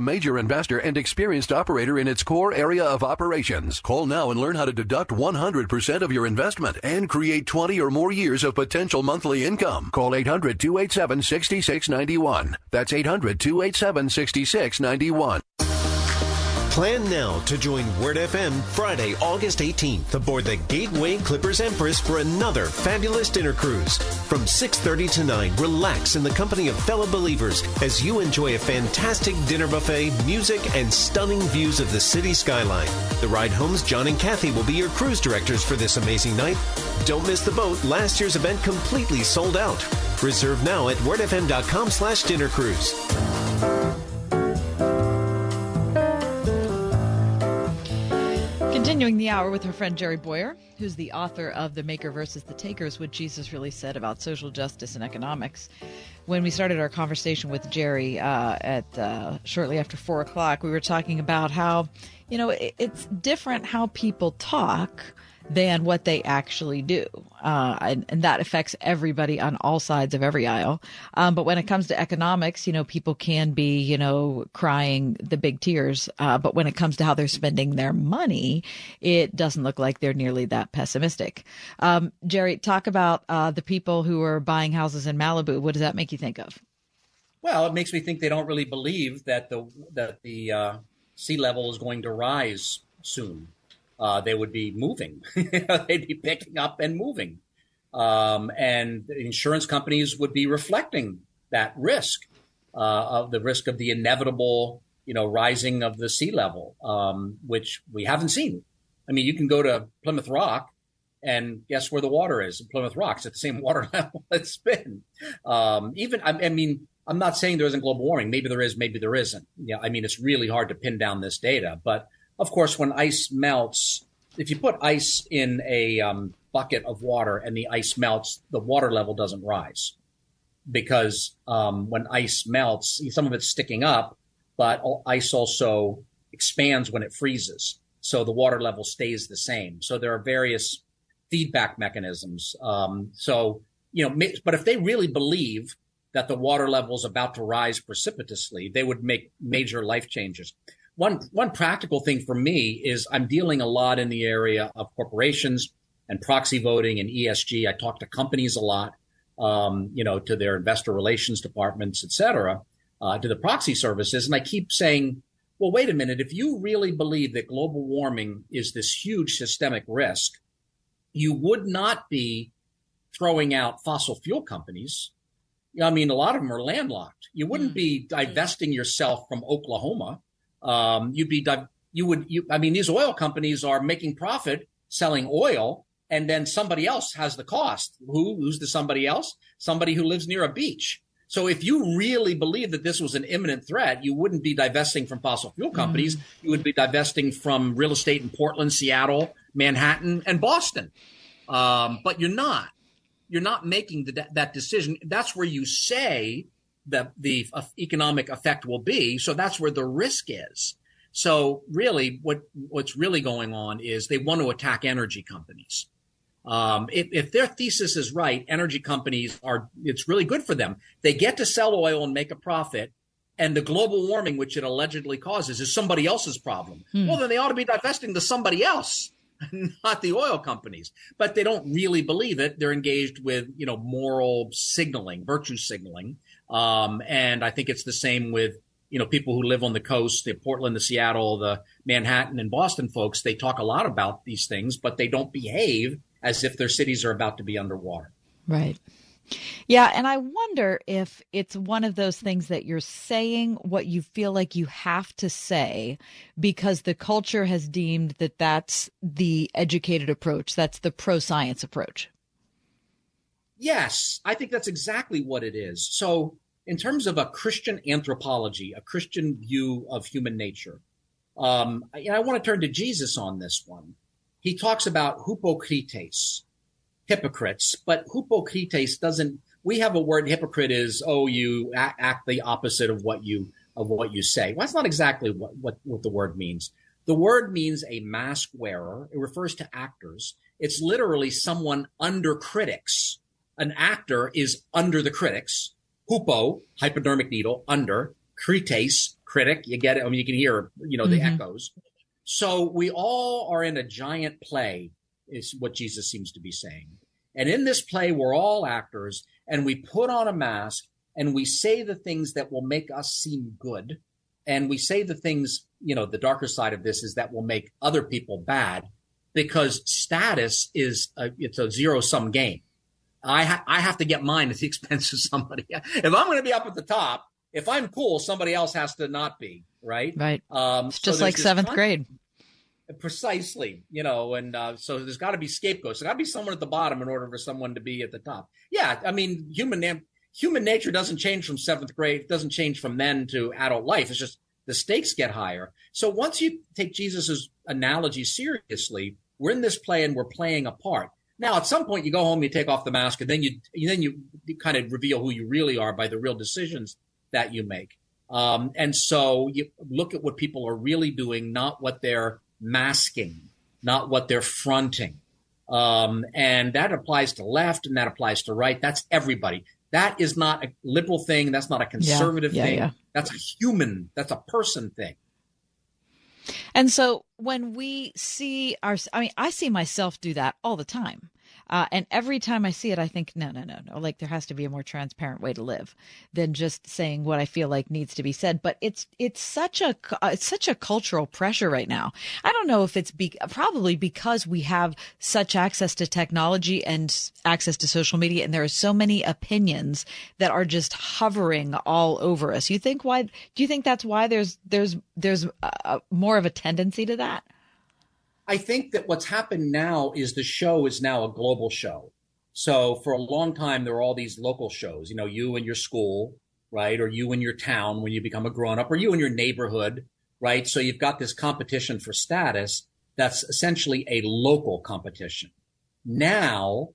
major investor and experienced operator in its core area of operations. Call now and learn how to deduct 100% of your investment and create 20 or more years of potential monthly income. Call 800-287-6691. That's 800-287-6691. Plan now to join Word FM Friday, August 18th aboard the Gateway Clippers Empress for another fabulous dinner cruise. From 6:30 to 9, relax in the company of fellow believers as you enjoy a fantastic dinner buffet, music, and stunning views of the city skyline. The ride home's John and Kathy will be your cruise directors for this amazing night. Don't miss the boat. Last year's event completely sold out. Reserve now at wordfm.com slash dinner cruise. Continuing the hour with her friend Jerry Bowyer, who's the author of The Maker versus the Takers, what Jesus really said about social justice and economics. When we started our conversation with Jerry uh, at uh, shortly after four o'clock, we were talking about how, you know, it, it's different how people talk than what they actually do. Uh, and, and, that affects everybody on all sides of every aisle. Um, but when it comes to economics, you know, people can be, you know, crying the big tears. Uh, but when it comes to how they're spending their money, it doesn't look like they're nearly that pessimistic. Um, Jerry, talk about uh, the people who are buying houses in Malibu. What does that make you think of? Well, it makes me think they don't really believe that the that the uh, sea level is going to rise soon uh, they would be moving. (laughs) They'd be picking up and moving. Um, and insurance companies would be reflecting that risk uh, of the risk of the inevitable, you know, rising of the sea level, um, which we haven't seen. I mean, you can go to Plymouth Rock and guess where the water is? Plymouth Rock. At the same (laughs) water level it's been. Um, even, I, I, mean, I'm not saying there isn't global warming. Maybe there is, maybe there isn't. Yeah, I mean, it's really hard to pin down this data, but of course, when ice melts, if you put ice in a um, bucket of water and the ice melts, the water level doesn't rise because um, when ice melts, some of it's sticking up, but ice also expands when it freezes. So the water level stays the same. So there are various feedback mechanisms. Um, so, you know, but if they really believe that the water level is about to rise precipitously, they would make major life changes one one practical thing for me is I'm dealing a lot in the area of corporations and proxy voting and ESG. I talk to companies a lot, um, you know, to their investor relations departments, et cetera, uh, to the proxy services, and I keep saying, well, wait a minute. If you really believe that global warming is this huge systemic risk, you would not be throwing out fossil fuel companies. I mean, a lot of them are landlocked. You wouldn't mm. be divesting yourself from Oklahoma um, you'd be you would you I mean these oil companies are making profit selling oil and then somebody else has the cost. Who who's the somebody else? Somebody who lives near a beach. So if you really believe that this was an imminent threat, you wouldn't be divesting from fossil fuel companies. Mm. You would be divesting from real estate in Portland, Seattle, Manhattan, and Boston. Um, but you're not. You're not making the, that decision. That's where you say the the economic effect will be. So that's where the risk is. So really, what what's really going on is they want to attack energy companies. Um, if, if, their thesis is right, energy companies are it's really good for them. They get to sell oil and make a profit, and the global warming, which it allegedly causes, is somebody else's problem. Hmm. Well, then they ought to be divesting to somebody else, (laughs) not the oil companies. But they don't really believe it. They're engaged with you know moral signaling, virtue signaling, um, and I think it's the same with you know people who live on the coast, the Portland, the Seattle, the Manhattan, and Boston folks. They talk a lot about these things, but they don't behave as if their cities are about to be underwater. Right. Yeah, and I wonder if it's one of those things that you're saying what you feel like you have to say because the culture has deemed that that's the educated approach, that's the pro science approach. Yes, I think that's exactly what it is. So, in terms of a Christian anthropology, a Christian view of human nature, um, I, I want to turn to Jesus on this one. He talks about hypocrites, hypocrites, but hypocrites doesn't. We have a word hypocrite is oh you act, act the opposite of what you of what you say. Well, that's not exactly what, what what the word means. The word means a mask wearer. It refers to actors. It's literally someone under critics an actor is under the critics. Hupo, hypodermic needle, under. Krites, critic. You get it. I mean, you can hear, you know, the mm-hmm. echoes. So we all are in a giant play, is what Jesus seems to be saying. And in this play, we're all actors and we put on a mask and we say the things that will make us seem good. And we say the things, you know, the darker side of this is that will make other people bad because status is a, it's a zero sum game. I ha- I have to get mine at the (laughs) expense of somebody. If I'm going to be up at the top, if I'm cool, somebody else has to not be. Right. Right. Um, it's just so like seventh con- grade. Precisely, you know, and uh, so there's got to be scapegoats. There's got to be someone at the bottom in order for someone to be at the top. Yeah, I mean, human human nature doesn't change from seventh grade. It doesn't change from then to adult life. It's just the stakes get higher. So once you take Jesus's analogy seriously, we're in this play and we're playing a part. Now, at some point, you go home, you take off the mask, and then you then you, you kind of reveal who you really are by the real decisions that you make. Um, and so you look at what people are really doing, not what they're masking, not what they're fronting. Um, and that applies to left and that applies to right. That's everybody. That is not a liberal thing. That's not a conservative yeah, yeah, thing. yeah. That's a human, that's a person thing. And so when we see our, I mean, I see myself do that all the time. Uh, and every time I see it, I think, no, no, no, no. Like there has to be a more transparent way to live than just saying what I feel like needs to be said. But it's it's such a uh, it's such a cultural pressure right now. I don't know if it's be, probably because we have such access to technology and access to social media, and there are so many opinions that are just hovering all over us. You think why? Do you think that's why there's there's there's uh, more of a tendency to that? I think that what's happened now is the show is now a global show. So for a long time, there were all these local shows, you know, you and your school, right? Or you in your town when you become a grown up, or you in your neighborhood, right? So you've got this competition for status that's essentially a local competition. Now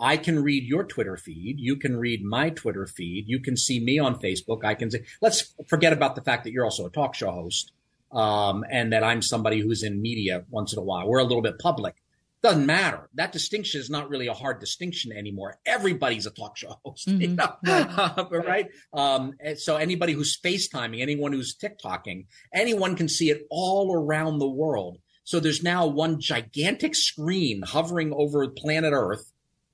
I can read your Twitter feed. You can read my Twitter feed. You can see me on Facebook. I can say, let's forget about the fact that you're also a talk show host um, and that I'm somebody who's in media once in a while. We're a little bit public. Doesn't matter. That distinction is not really a hard distinction anymore. Everybody's a talk show host, (laughs) mm-hmm. you know? right? (laughs) Um, so anybody who's FaceTiming, anyone who's TikToking, anyone can see it all around the world. So there's now one gigantic screen hovering over planet Earth,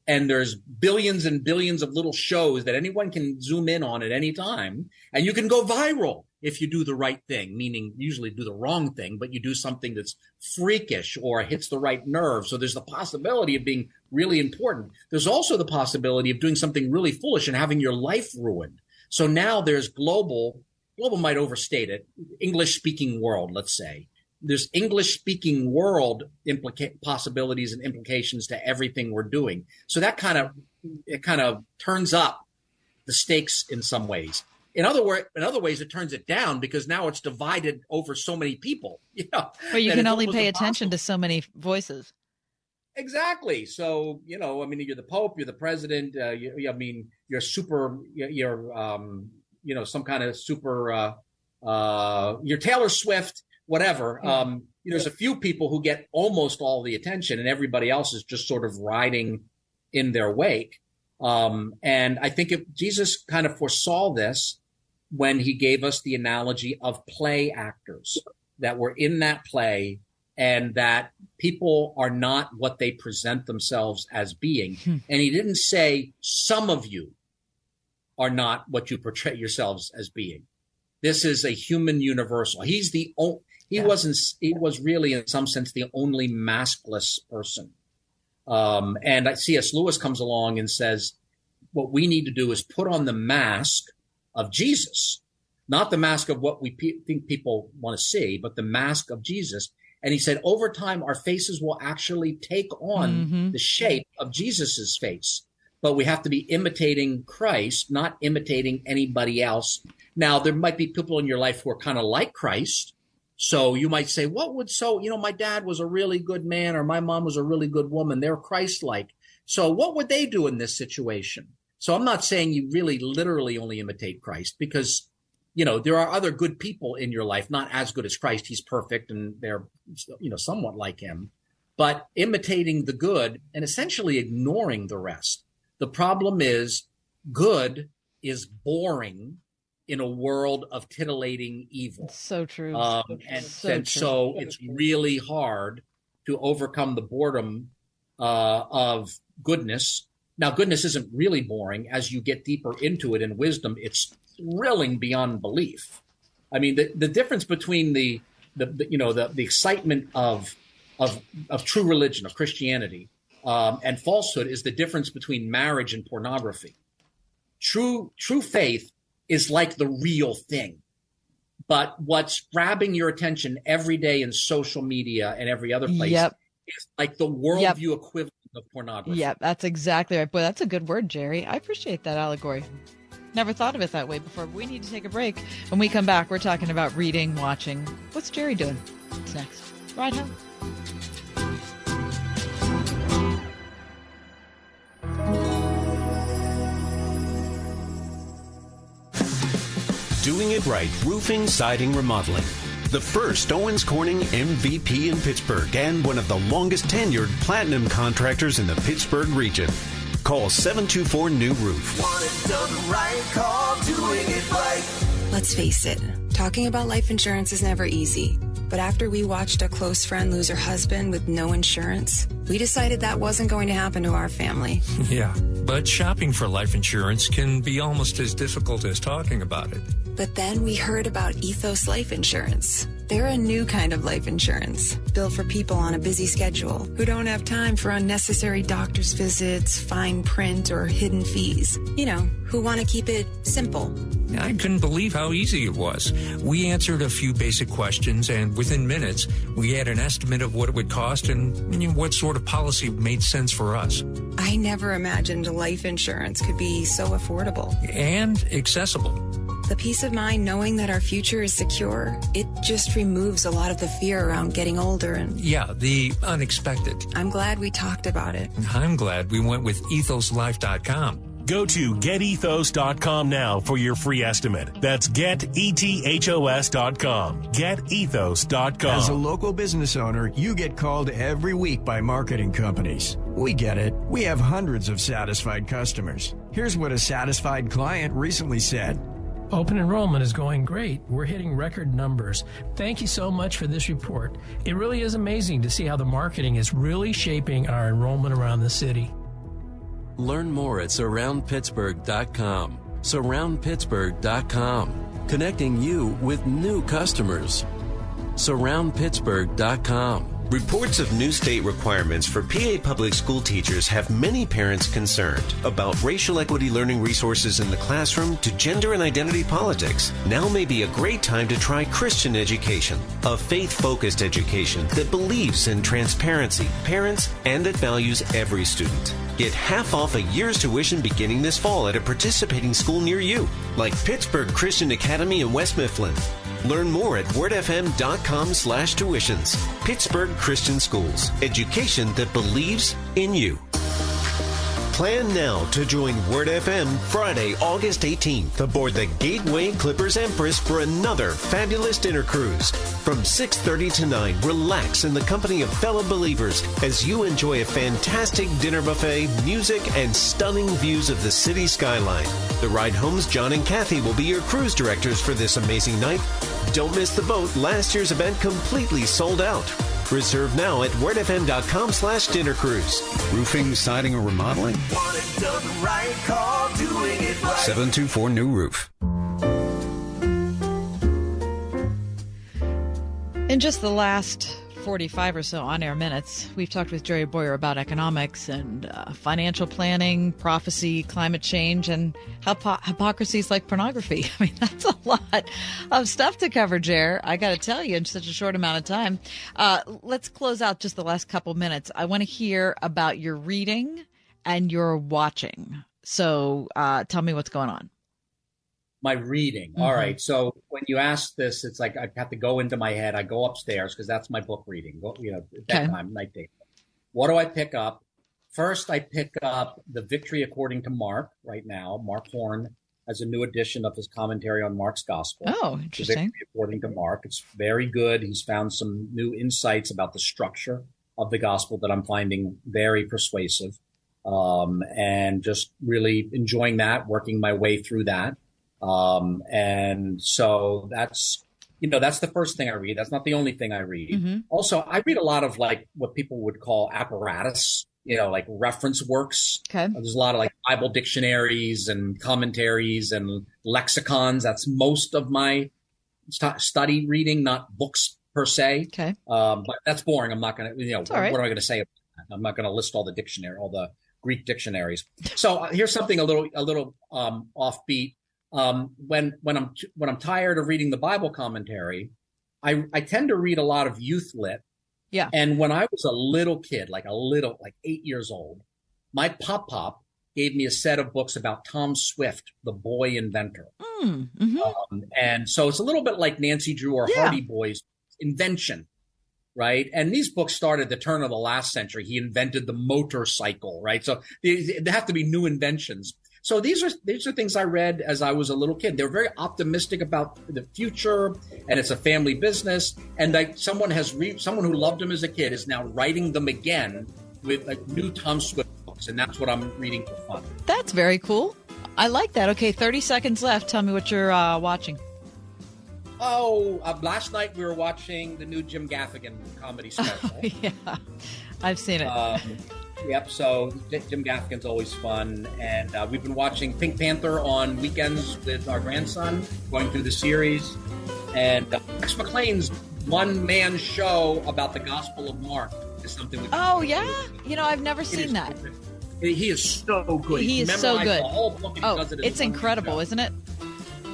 and there's billions and billions of little shows that anyone can zoom in on at any time, and you can go viral if you do the right thing, meaning usually do the wrong thing, but you do something that's freakish or hits the right nerve. So there's the possibility of being really important. There's also the possibility of doing something really foolish and having your life ruined. So now there's global, global might overstate it, English speaking world, let's say. There's English speaking world implica- possibilities and implications to everything we're doing. So that kind of, it kind of turns up the stakes in some ways. In other words, in other ways, it turns it down because now it's divided over so many people. (laughs) You know, but you can only pay impossible. attention to so many voices. Exactly. So you know, I mean, you're the Pope, you're the President. Uh, you, I mean, you're super. You're, um, you know, some kind of super. Uh, uh, you're Taylor Swift, whatever. Um, you know, there's a few people who get almost all the attention, and everybody else is just sort of riding in their wake. Um, and I think if Jesus kind of foresaw this, when he gave us the analogy of play actors that were in that play and that people are not what they present themselves as being. Hmm. And he didn't say some of you are not what you portray yourselves as being. This is a human universal. He's the only, he yeah. wasn't, he was really in some sense the only maskless person. Um, and C.S. Lewis comes along and says, what we need to do is put on the mask of Jesus, not the mask of what we pe- think people want to see, but the mask of Jesus. And he said, over time, our faces will actually take on mm-hmm. the shape of Jesus's face. But we have to be imitating Christ, not imitating anybody else. Now, there might be people in your life who are kind of like Christ. So you might say, what would so, you know, my dad was a really good man or my mom was a really good woman. They're Christ like. So what would they do in this situation? So I'm not saying you really literally only imitate Christ because, you know, there are other good people in your life, not as good as Christ. He's perfect and they're, you know, somewhat like him, but imitating the good and essentially ignoring the rest. The problem is good is boring in a world of titillating evil. So true. Um, and so, and true. so it's really hard to overcome the boredom uh, of goodness now, goodness isn't really boring. As you get deeper into it in wisdom, it's thrilling beyond belief. I mean, the, the difference between the, the, the you know the, the excitement of of of true religion of Christianity um, and falsehood is the difference between marriage and pornography. True true faith is like the real thing, but what's grabbing your attention every day in social media and every other place yep. is like the worldview yep. equivalent of pornography. Yeah, that's exactly right. Boy, that's a good word, Jerry. I appreciate that allegory. Never thought of it that way before. We need to take a break. When we come back, we're talking about reading, watching. What's Jerry doing? What's next? Ride Home. Doing it right roofing, siding, remodeling. The first Owens Corning MVP in Pittsburgh and one of the longest tenured platinum contractors in the Pittsburgh region. Call 724 New Roof. Want it done right, call right. Let's face it, talking about life insurance is never easy. But after we watched a close friend lose her husband with no insurance, we decided that wasn't going to happen to our family. (laughs) Yeah, but shopping for life insurance can be almost as difficult as talking about it. But then we heard about Ethos Life Insurance. They're a new kind of life insurance, built for people on a busy schedule who don't have time for unnecessary doctor's visits, fine print, or hidden fees. You know, who want to keep it simple. I couldn't believe how easy it was. We answered a few basic questions, and within minutes, we had an estimate of what it would cost and you know, what sort of policy made sense for us. I never imagined life insurance could be so affordable and accessible. The peace of mind knowing that our future is secure, it just removes a lot of the fear around getting older and Yeah, the unexpected. I'm glad we talked about it. I'm glad we went with ethoslife.com. Go to getethos.com now for your free estimate. That's getethos.com. Getethos.com. As a local business owner, you get called every week by marketing companies. We get it. We have hundreds of satisfied customers. Here's what a satisfied client recently said. Open enrollment is going great. We're hitting record numbers. Thank you so much for this report. It really is amazing to see how the marketing is really shaping our enrollment around the city. Learn more at surroundpittsburgh.com. Surroundpittsburgh.com. Connecting you with new customers. Surroundpittsburgh.com. Reports of new state requirements for PA public school teachers have many parents concerned about racial equity learning resources in the classroom to gender and identity politics. Now may be a great time to try Christian education, a faith focused education that believes in transparency, parents, and that values every student. Get half off a year's tuition beginning this fall at a participating school near you, like Pittsburgh Christian Academy in West Mifflin. Learn more at wordfm.com slash tuitions. Pittsburgh Christian Schools. Education that believes in you. Plan now to join Word FM Friday, August 18th aboard the Gateway Clippers Empress for another fabulous dinner cruise. From 6:30 to 9, relax in the company of fellow believers as you enjoy a fantastic dinner buffet, music, and stunning views of the city skyline. The Ride Home's John and Kathy will be your cruise directors for this amazing night. Don't miss the boat. Last year's event completely sold out. Reserve now at wordfm.com slash dinner cruise. Roofing, siding, or remodeling? Want it done right, call doing it right. 724 New Roof. In just the last 45 or so on air minutes, we've talked with Jerry Bowyer about economics and uh, financial planning, prophecy, climate change, and hypo- hypocrisies like pornography. (laughs) I mean, that's a lot of stuff to cover, Jer. I got to tell you, in such a short amount of time. Uh, let's close out just the last couple minutes. I want to hear about your reading and your watching. So uh, tell me what's going on my reading. Mm-hmm. All right. So when you ask this, it's like I have to go into my head. I go upstairs because that's my book reading. Go, you know, bedtime, okay. night date. What do I pick up? First, I pick up the Victory According to Mark right now. Mark Horne has a new edition of his commentary on Mark's Gospel. Oh, interesting. Victory According to Mark. It's very good. He's found some new insights about the structure of the gospel that I'm finding very persuasive. Um, and just really enjoying that, working my way through that. Um, and so that's, you know, that's the first thing I read. That's not the only thing I read. Mm-hmm. Also, I read a lot of like what people would call apparatus, you know, like reference works. Okay. There's a lot of like Bible dictionaries and commentaries and lexicons. That's most of my st- study reading, not books per se. Okay. Um, but that's boring. I'm not going to, you know, what, right. what am I going to say? I'm not going to list all the dictionary, all the Greek dictionaries. So uh, here's something a little, a little, um, offbeat um, when when I'm when I'm tired of reading the Bible commentary, I I tend to read a lot of youth lit. Yeah. And when I was a little kid, like a little, like eight years old, my pop pop gave me a set of books about Tom Swift, the boy inventor. Mm, hmm Um, and so it's a little bit like Nancy Drew or Yeah. Hardy Boys invention, right? And these books started the turn of the last century. He invented the motorcycle, right? So they, they have to be new inventions. So these are these are things I read as I was a little kid. They're very optimistic about the future, and it's a family business. And like someone has re- someone who loved them as a kid is now writing them again with like new Tom Swift books, and that's what I'm reading for fun. That's very cool. I like that. Okay, 30 seconds left. Tell me what you're uh, watching. Oh, uh, last night we were watching the new Jim Gaffigan comedy (laughs) special. yeah, I've seen it. Um, yep. So Jim Gaffigan's always fun, and uh, we've been watching Pink Panther on weekends with our grandson, going through the series, and uh, Max McLean's one-man show about the Gospel of Mark is something. We Oh, yeah? You know, I've never seen that. He is so good. He is so good. The whole book Oh, it it's incredible, show. isn't it?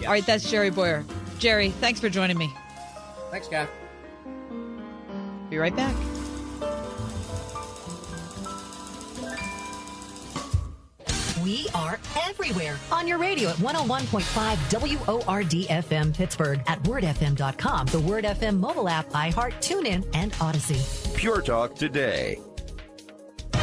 All right, that's Jerry Bowyer. Jerry, thanks for joining me. Thanks, Gaff. Be right back. We are everywhere on your radio at 101.5 WORD FM Pittsburgh, at wordfm.com, the Word FM mobile app, iHeart, TuneIn, and Odyssey. Pure Talk today. With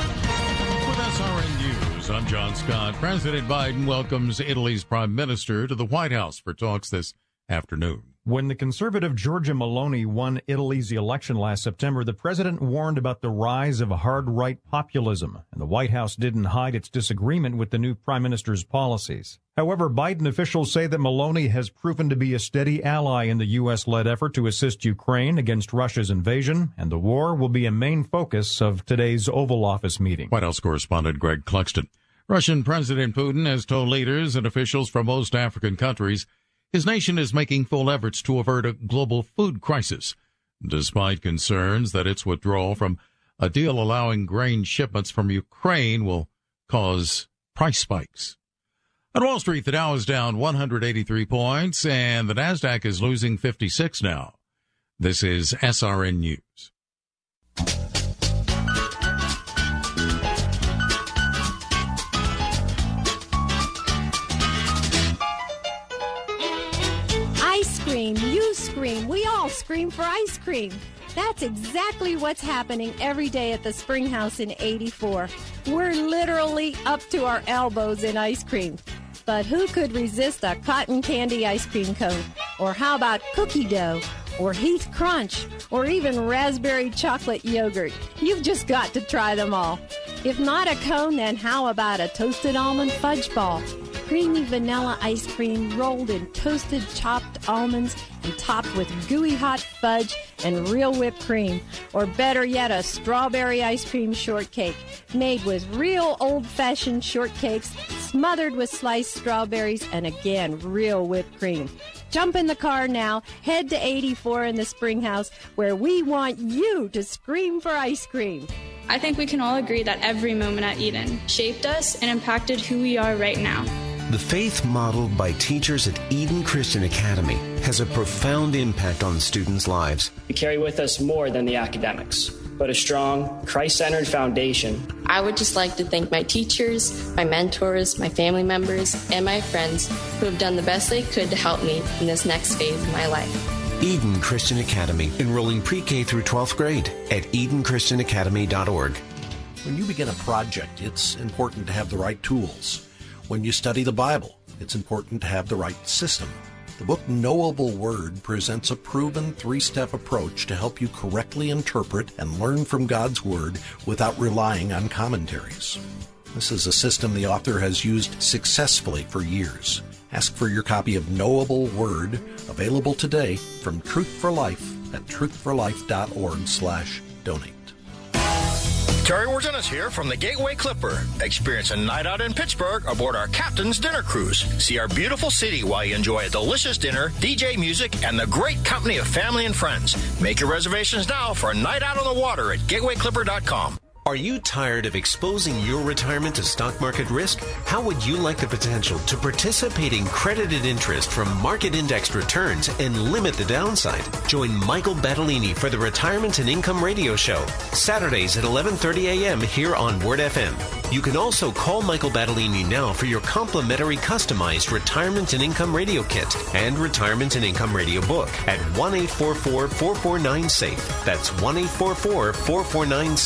SRN News, I'm John Scott. President Biden welcomes Italy's prime minister to the White House for talks this afternoon. When the conservative Giorgia Meloni won Italy's election last September, the president warned about the rise of hard right populism, and the White House didn't hide its disagreement with the new prime minister's policies. However, Biden officials say that Meloni has proven to be a steady ally in the U.S. led effort to assist Ukraine against Russia's invasion, and the war will be a main focus of today's Oval Office meeting. White House correspondent Greg Clugston. Russian President Putin has told leaders and officials from most African countries his nation is making full efforts to avert a global food crisis, despite concerns that its withdrawal from a deal allowing grain shipments from Ukraine will cause price spikes. On Wall Street, the Dow is down 183 points and the Nasdaq is losing 56 now. This is SRN News. Scream, for ice cream. That's exactly what's happening every day at the Spring House in 84. We're literally up to our elbows in ice cream. But who could resist a cotton candy ice cream cone? Or how about cookie dough? Or Heath Crunch? Or even raspberry chocolate yogurt? You've just got to try them all. If not a cone, then how about a toasted almond fudge ball? Creamy vanilla ice cream rolled in toasted chopped almonds and topped with gooey hot fudge and real whipped cream. Or better yet, a strawberry ice cream shortcake made with real old fashioned shortcakes smothered with sliced strawberries and again, real whipped cream. Jump in the car now, head to 84 in the Spring House where we want you to scream for ice cream. I think we can all agree that every moment at Eden shaped us and impacted who we are right now. The faith modeled by teachers at Eden Christian Academy has a profound impact on students' lives. We carry with us more than the academics, but a strong, Christ centered foundation. I would just like to thank my teachers, my mentors, my family members, and my friends who have done the best they could to help me in this next phase of my life. Eden Christian Academy, enrolling pre K through 12th grade at EdenChristianAcademy.org. When you begin a project, it's important to have the right tools. When you study the Bible, it's important to have the right system. The book Knowable Word presents a proven three step approach to help you correctly interpret and learn from God's Word without relying on commentaries. This is a system the author has used successfully for years. Ask for your copy of Knowable Word, available today from Truth for Life at truthforlife.org slash donate. Terry Wirginis here from the Gateway Clipper. Experience a night out in Pittsburgh aboard our Captain's Dinner Cruise. See our beautiful city while you enjoy a delicious dinner, DJ music, and the great company of family and friends. Make your reservations now for a night out on the water at gatewayclipper.com. Are you tired of exposing your retirement to stock market risk? How would you like the potential to participate in credited interest from market indexed returns and limit the downside? Join Michael Battolini for the Retirement and Income Radio Show, Saturdays at 11:30 a.m. here on Word FM. You can also call Michael Battolini now for your complimentary customized retirement and income radio kit and retirement and income radio book at 1 844 449 SAFE. That's 1 844 449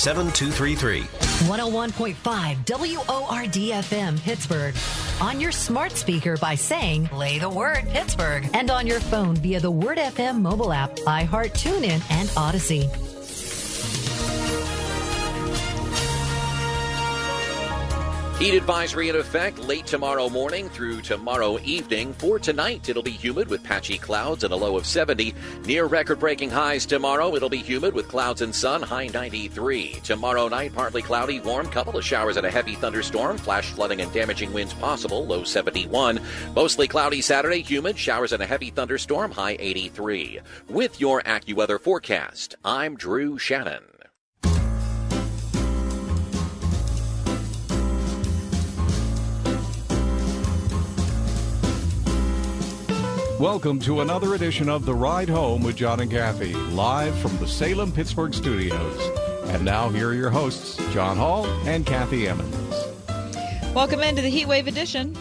7233. 101.5 WORD FM Pittsburgh. On your smart speaker by saying, play the word Pittsburgh. And on your phone via the Word FM mobile app, iHeart, TuneIn, and Odyssey. Heat advisory in effect late tomorrow morning through tomorrow evening. For tonight, it'll be humid with patchy clouds and a low of 70. Near record breaking highs tomorrow, it'll be humid with clouds and sun, high 93. Tomorrow night, partly cloudy, warm, couple of showers and a heavy thunderstorm, flash flooding and damaging winds possible, low 71. Mostly cloudy Saturday, humid, showers and a heavy thunderstorm, high 83. With your AccuWeather forecast, I'm Drew Shannon. Welcome to another edition of The Ride Home with John and Kathy, live from the Salem Pittsburgh studios. And now, here are your hosts, John Hall and Kathy Emmons. Welcome into the Heatwave edition.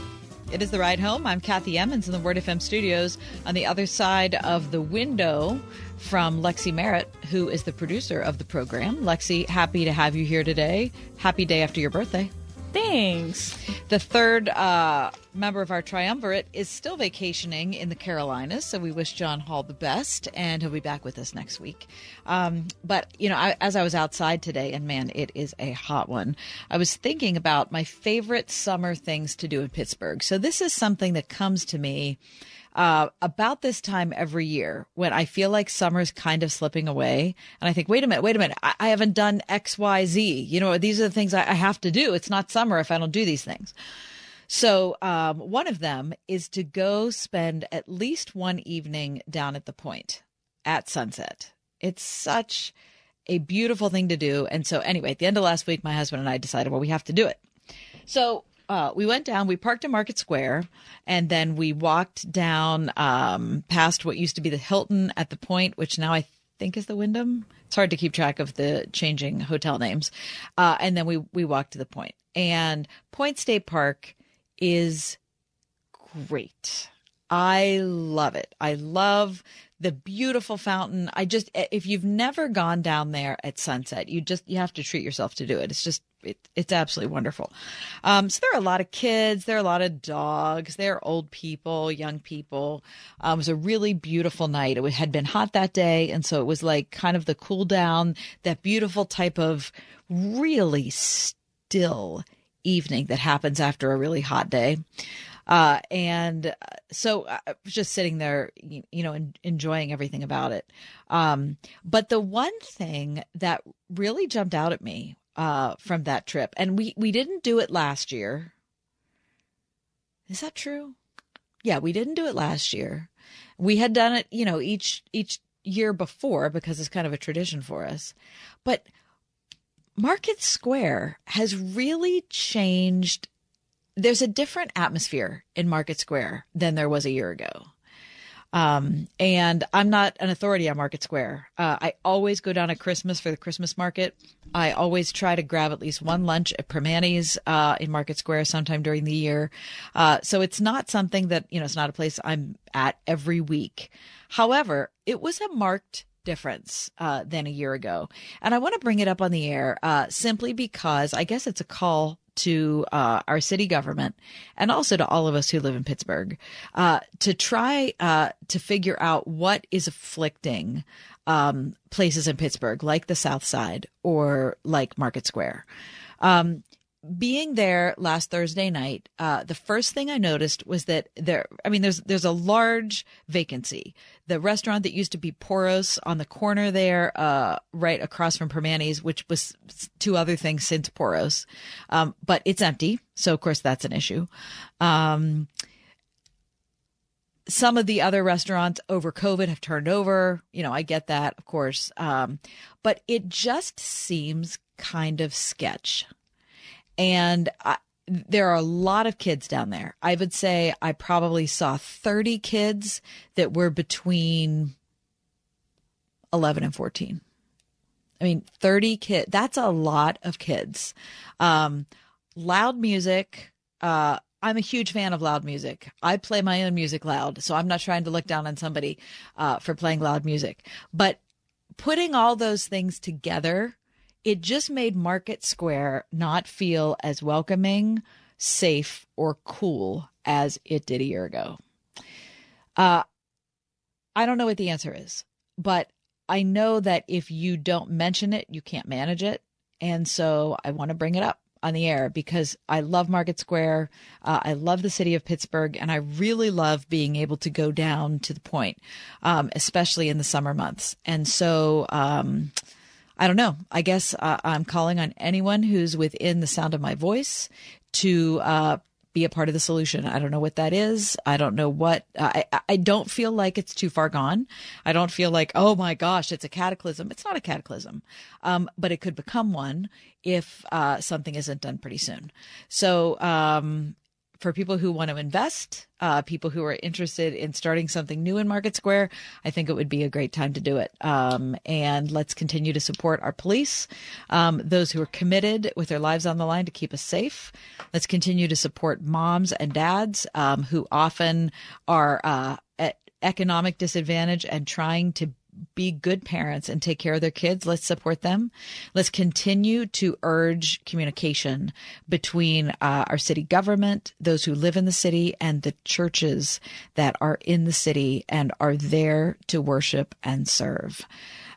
It is the ride home. I'm Kathy Emmons in the Word FM studios. On the other side of the window from Lexi Merritt, who is the producer of the program. Lexi, happy to have you here today. Happy day after your birthday. Thanks. The third uh, member of our triumvirate is still vacationing in the Carolinas, so we wish John Hall the best, and he'll be back with us next week. Um, but, you know, I, as I was outside today, and man, it is a hot one, I was thinking about my favorite summer things to do in Pittsburgh. So this is something that comes to me uh, about this time every year when I feel like summer's kind of slipping away. And I think, wait a minute, wait a minute. I, I haven't done X, Y, Z. You know, these are the things I, I, have to do. It's not summer if I don't do these things. So, um, one of them is to go spend at least one evening down at the point at sunset. It's such a beautiful thing to do. And so, anyway, at the end of last week, my husband and I decided, well, we have to do it. So, uh, we went down, we parked in Market Square, and then we walked down um, past what used to be the Hilton at the Point, which now I think is the Wyndham. It's hard to keep track of the changing hotel names. Uh, and then we we walked to the Point, and Point State Park is great. I love it. I love the beautiful fountain. I just, if you've never gone down there at sunset, you just, you have to treat yourself to do it. It's just, it, it's absolutely wonderful. Um, so there are a lot of kids, there are a lot of dogs, there are old people, young people. Um, it was a really beautiful night. It had been hot that day. And so it was like kind of the cool down, that beautiful type of really still evening that happens after a really hot day. Uh, and uh, so I was just sitting there, you, you know, enjoying everything about it. Um, but the one thing that really jumped out at me uh, from that trip, and we we didn't do it last year. Is that true? Yeah, we didn't do it last year. We had done it, you know, each each year before because it's kind of a tradition for us. But Market Square has really changed there's a different atmosphere in Market Square than there was a year ago. Um, and I'm not an authority on Market Square. Uh, I always go down at Christmas for the Christmas market. I always try to grab at least one lunch at Primanti's uh, in Market Square sometime during the year. Uh, so it's not something that, you know, it's not a place I'm at every week. However, it was a marked difference uh, than a year ago. And I want to bring it up on the air uh, simply because I guess it's a call to uh, our city government and also to all of us who live in Pittsburgh uh, to try uh, to figure out what is afflicting um, places in Pittsburgh, like the South Side or like Market Square. Um, being there last Thursday night, uh, the first thing I noticed was that there. I mean, there's there's a large vacancy. The restaurant that used to be Poros on the corner there, uh, right across from Primanti's, which was two other things since Poros, um, but it's empty. So of course that's an issue. Um, some of the other restaurants over COVID have turned over. You know, I get that, of course, um, but it just seems kind of sketch and I, there are a lot of kids down there. I would say I probably saw 30 kids that were between 11 and 14. I mean, 30 kids, that's a lot of kids. Um, loud music. Uh, I'm a huge fan of loud music. I play my own music loud, so I'm not trying to look down on somebody uh, for playing loud music. But putting all those things together, it just made Market Square not feel as welcoming, safe, or cool as it did a year ago. Uh, I don't know what the answer is, but I know that if you don't mention it, you can't manage it. And so I want to bring it up on the air because I love Market Square. Uh, I love the city of Pittsburgh, and I really love being able to go down to the point, um, especially in the summer months. And so, um, I don't know. I guess uh, I'm calling on anyone who's within the sound of my voice to uh, be a part of the solution. I don't know what that is. I don't know what I I don't feel like it's too far gone. I don't feel like oh my gosh, it's a cataclysm. It's not a cataclysm, um, but it could become one if uh, something isn't done pretty soon. So um, for people who want to invest, uh, people who are interested in starting something new in Market Square, I think it would be a great time to do it. Um, and let's continue to support our police, um, those who are committed with their lives on the line to keep us safe. Let's continue to support moms and dads um, who often are uh, at economic disadvantage and trying to be good parents and take care of their kids. Let's support them. Let's continue to urge communication between uh, our city government, those who live in the city, and the churches that are in the city and are there to worship and serve.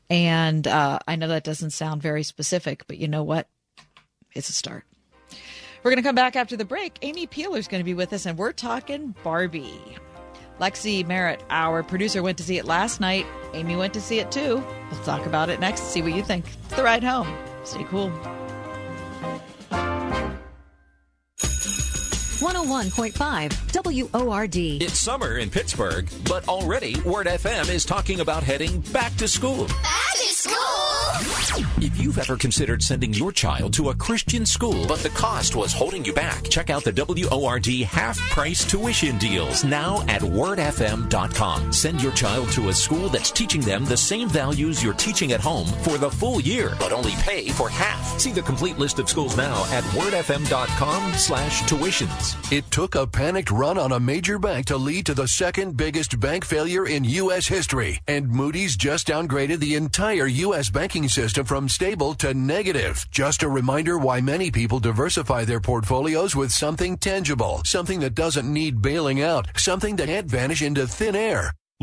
And uh, I know that doesn't sound very specific, but you know what? It's a start. We're going to come back after the break. Amy Peeler is going to be with us, and we're talking Barbie. Lexi Merritt, our producer, went to see it last night. Amy went to see it too. We'll talk about it next, see what you think. It's the ride home. Stay cool. 101.5 WORD. It's summer in Pittsburgh, but already Word FM is talking about heading back to school. Back to school? If you've ever considered sending your child to a Christian school, but the cost was holding you back, check out the WORD half price tuition deals now at wordfm.com. Send your child to a school that's teaching them the same values you're teaching at home for the full year, but only pay for half. See the complete list of schools now at wordfm.com slash tuitions. It took a panicked run on a major bank to lead to the second biggest bank failure in U.S. history. And Moody's just downgraded the entire U.S. banking system from stable to negative. Just a reminder why many people diversify their portfolios with something tangible, something that doesn't need bailing out, something that can't vanish into thin air.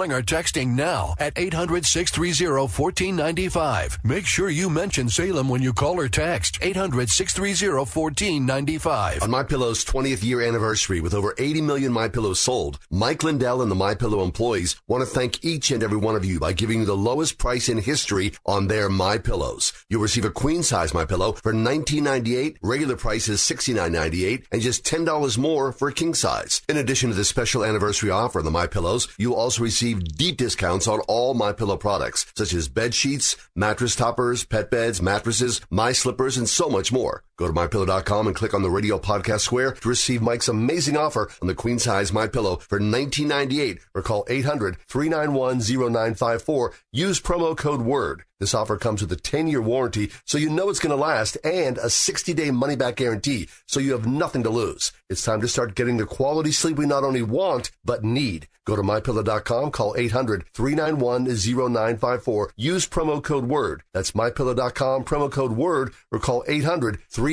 calling or texting now at 800 630 1495. Make sure you mention Salem when you call or text 800 630 1495. On My Pillow's 20th year anniversary with over 80 million My Pillows sold, Mike Lindell and the My Pillow employees want to thank each and every one of you by giving you the lowest price in history on their My Pillows. You'll receive a queen size My Pillow for $19.98. Regular price is $69.98 and just $10 more for a king size. In addition to the special anniversary offer on the My Pillows, you'll also receive receive deep discounts on all My Pillow products, such as bed sheets, mattress toppers, pet beds, mattresses, my slippers, and so much more. Go to mypillow.com and click on the radio podcast square to receive Mike's amazing offer on the queen size My Pillow for $19.98 or call 800-391-0954. Use promo code WORD. This offer comes with a 10-year warranty, so you know it's going to last, and a 60-day money-back guarantee, so you have nothing to lose. It's time to start getting the quality sleep we not only want, but need. Go to mypillow.com, call 800-391-0954. Use promo code WORD. That's mypillow.com, promo code WORD, or call 800 391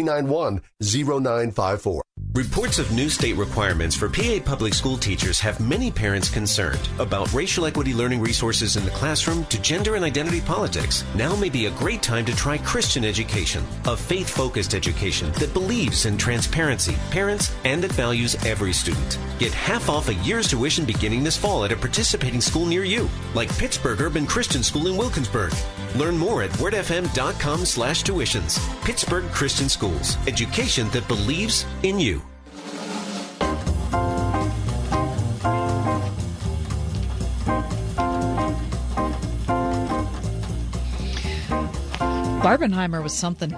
0954. Reports of new state requirements for PA public school teachers have many parents concerned about racial equity learning resources in the classroom to gender and identity politics. Now may be a great time to try Christian education, a faith focused education that believes in transparency, parents, and that values every student. Get half off a year's tuition beginning this fall at a participating school near you, like Pittsburgh Urban Christian School in Wilkinsburg. Learn more at wordfm.com slash tuitions. Pittsburgh Christian Schools. Education that believes in you. Barbenheimer was something.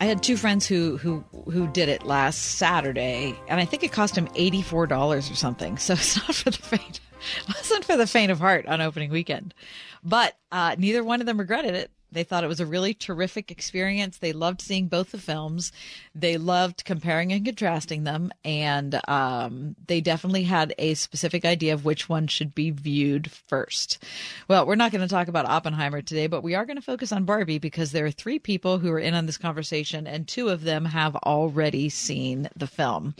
I had two friends who who who did it last Saturday, and I think it cost them eighty four dollars or something. So it's not for the faint. (laughs) Wasn't for the faint of heart on opening weekend, but uh, neither one of them regretted it. They thought it was a really terrific experience. They loved seeing both the films. They loved comparing and contrasting them. And um, they definitely had a specific idea of which one should be viewed first. Well, we're not going to talk about Oppenheimer today, but we are going to focus on Barbie because there are three people who are in on this conversation, and two of them have already seen the film.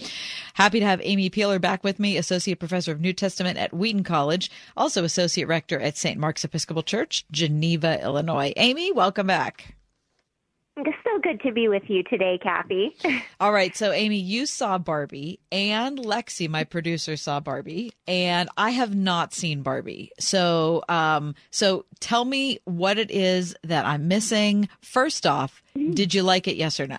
Happy to have Amy Peeler back with me, Associate Professor of New Testament at Wheaton College, also Associate Rector at St. Mark's Episcopal Church, Geneva, Illinois. Amy, welcome back. It's so good to be with you today, Kathy. (laughs) All right. So, Amy, you saw Barbie, and Lexi, my producer, saw Barbie, and I have not seen Barbie. So, um, so tell me what it is that I'm missing. First off, did you like it? Yes or no?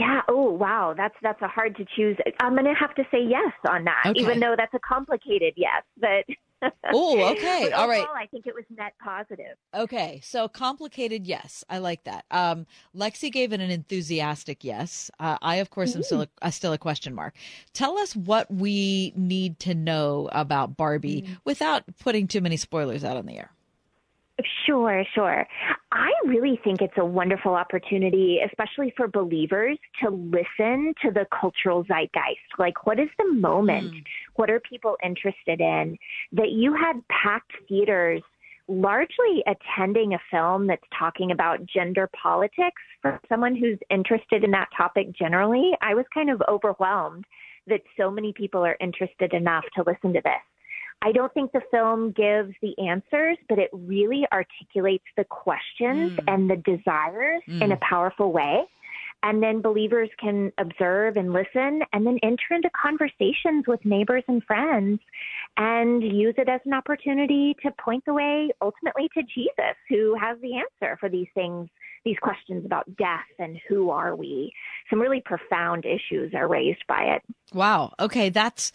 Yeah. Oh, wow. That's that's a hard to choose. I'm going to have to say yes on that, Okay. even though that's a complicated yes. But (laughs) Oh, (laughs) okay. All right. overall, I think it was net positive. Okay, so complicated, yes, I like that. Um, Lexi gave it an enthusiastic yes. Uh, I, of course, am still a, uh, still a question mark. Tell us what we need to know about Barbie without putting too many spoilers out on the air. Sure, sure. I really think it's a wonderful opportunity, especially for believers, to listen to the cultural zeitgeist. Like, what is the moment? Mm. What are people interested in? That you had packed theaters largely attending a film that's talking about gender politics for someone who's interested in that topic generally. I was kind of overwhelmed that so many people are interested enough to listen to this. I don't think the film gives the answers, but it really articulates the questions hmm. and the desires hmm. in a powerful way. And then believers can observe and listen and then enter into conversations with neighbors and friends and use it as an opportunity to point the way ultimately to Jesus, who has the answer for these things, these questions about death and who are we. Some really profound issues are raised by it. Wow. Okay, that's.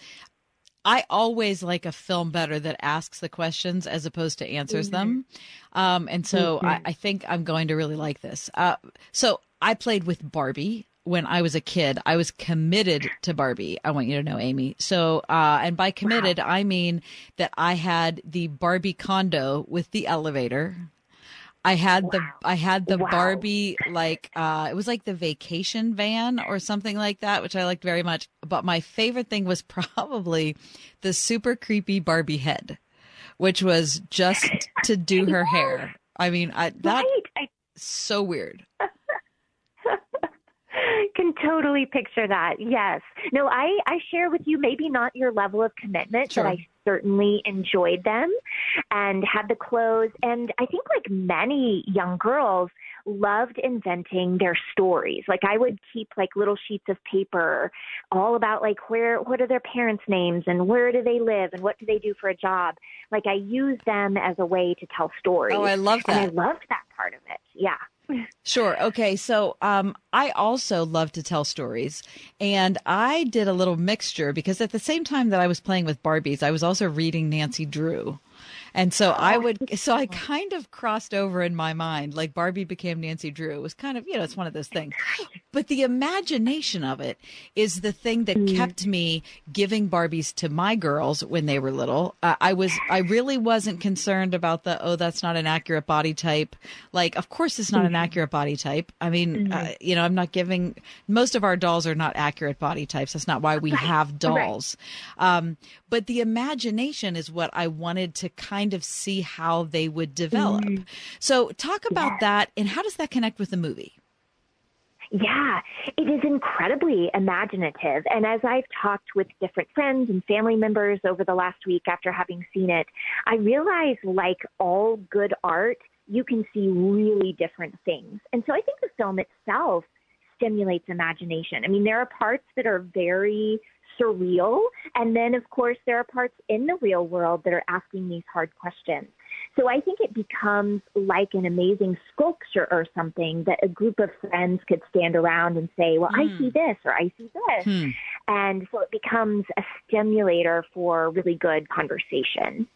I always like a film better that asks the questions as opposed to answers them. Um, and so I, Mhm. I think I'm going to really like this. Uh, so I played with Barbie when I was a kid. I was committed to Barbie. I want you to know, Amy. So, uh, and by committed, I mean that I had the Barbie condo with the elevator. I had the I had the Barbie like uh it was like the vacation van or something like that, which I liked very much. But my favorite thing was (laughs) probably the super creepy Barbie head, which was just (laughs) to do her hair. I mean, I that so weird. (laughs) can totally picture that. Yes. No, I, I share with you maybe not your level of commitment, Sure. but I certainly enjoyed them and had the clothes. And I think like many young girls loved inventing their stories. Like I would keep like little sheets of paper all about like where, what are their parents' names and where do they live and what do they do for a job. Like I used them as a way to tell stories. Oh, I love And I loved that part of it. Yeah. Sure. Okay. So um, I also love to tell stories. And I did a little mixture because at the same time that I was playing with Barbies, I was also reading Nancy Drew. And so I would, so I (laughs) kind of crossed over in my mind, like Barbie became Nancy Drew. It was kind of, you know, it's one of those things. But the imagination of it is the thing that kept me giving Barbies to my girls when they were little. Uh, I was, I really wasn't concerned about the, oh, that's not an accurate body type. Like, of course, it's not an accurate body type. I mean, uh, you know, I'm not giving, most of our dolls are not accurate body types. That's not why we have dolls. Um, but the imagination is what I wanted to kind of see how they would develop. Mm. So, talk about that and how does that connect with the movie? Yeah, it is incredibly imaginative. And as I've talked with different friends and family members over the last week after having seen it, I realize, like all good art, you can see really different things. And so I think the film itself stimulates imagination. I mean, there are parts that are very surreal, and then, of course, there are parts in the real world that are asking these hard questions. So I think it becomes like an amazing sculpture or something that a group of friends could stand around and say, well, I see this or I see this. Hmm. And so it becomes a stimulator for really good conversation.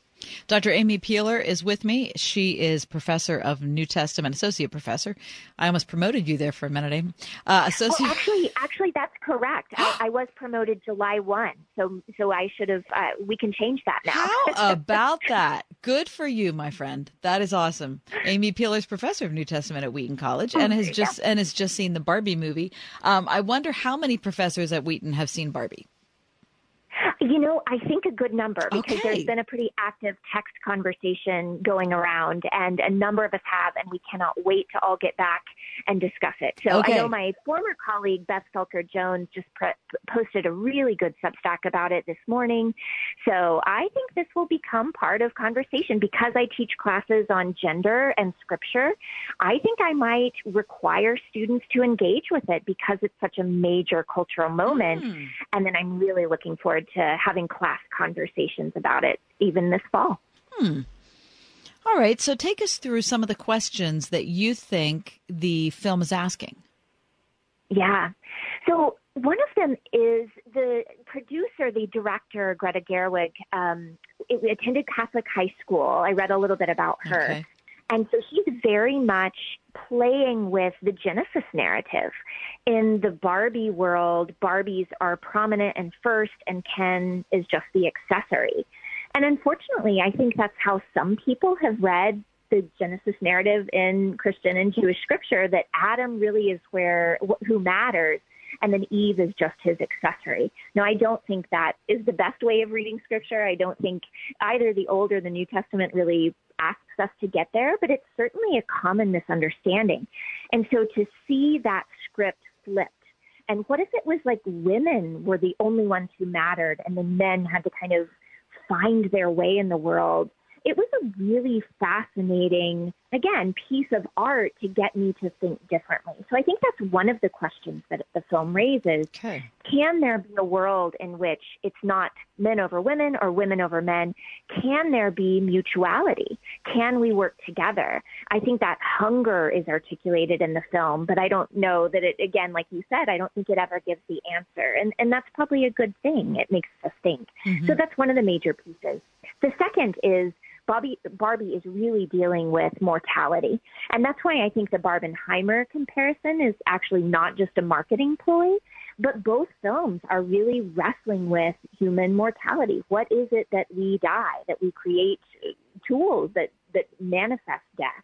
Dr. Amy Peeler is with me. She is professor of New Testament, associate professor. I almost promoted you there for a minute, Amy. Uh, associate. Oh, actually, actually, that's correct. I, (gasps) I was promoted July one, so so I should have. Uh, we can change that now. How (laughs) about that? Good for you, my friend. That is awesome. Amy Peeler is professor of New Testament at Wheaton College and has (laughs) just and has just seen the Barbie movie. Um, I wonder how many professors at Wheaton have seen Barbie. You know, I think a good number because Okay. there's been a pretty active text conversation going around, and a number of us have, and we cannot wait to all get back and discuss it. So Okay. I know my former colleague Beth Felker Jones just pre- posted a really good Substack about it this morning. So I think this will become part of conversation because I teach classes on gender and scripture. I think I might require students to engage with it because it's such a major cultural moment. Hmm. And then I'm really looking forward to having class conversations about it even this fall. Hmm. All right. So take us through some of the questions that you think the film is asking. Yeah. So one of them is the producer, the director, Greta Gerwig, um, attended Catholic high school. I read a little bit about her. Okay. And so she's very much playing with the Genesis narrative. In the Barbie world, Barbies are prominent and first, and Ken is just the accessory. And unfortunately, I think that's how some people have read the Genesis narrative in Christian and Jewish scripture that Adam really is where who matters and then Eve is just his accessory. Now, I don't think that is the best way of reading scripture. I don't think either the Old or the New Testament really asks us to get there, but it's certainly a common misunderstanding. And so to see that script flipped, and what if it was like women were the only ones who mattered and the men had to kind of find their way in the world? It was a really fascinating, again, piece of art to get me to think differently. So I think that's one of the questions that the film raises. Okay. Can there be a world in which it's not men over women or women over men? Can there be mutuality? Can we work together? I think that hunger is articulated in the film, but I don't know that it, again, like you said, I don't think it ever gives the answer. And, and that's probably a good thing. It makes us think. Mhm. So that's one of the major pieces. The second is Bobby, Barbie is really dealing with mortality. And that's why I think the Barbenheimer comparison is actually not just a marketing ploy, but both films are really wrestling with human mortality. What is it that we die, that we create uh, tools that, that manifest death?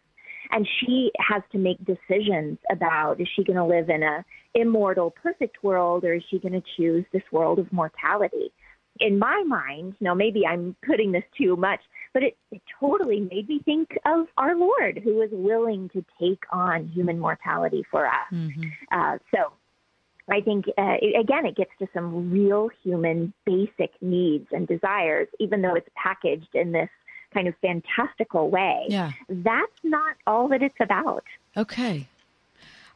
And she has to make decisions about is she going to live in a immortal, perfect world, or is she going to choose this world of mortality? In my mind, now maybe I'm putting this too much, but it, it totally made me think of our Lord, who was willing to take on human mortality for us. Mm-hmm. Uh, so I think, uh, it, again, it gets to some real human basic needs and desires, even though it's packaged in this kind of fantastical way. Yeah. That's not all that it's about. Okay.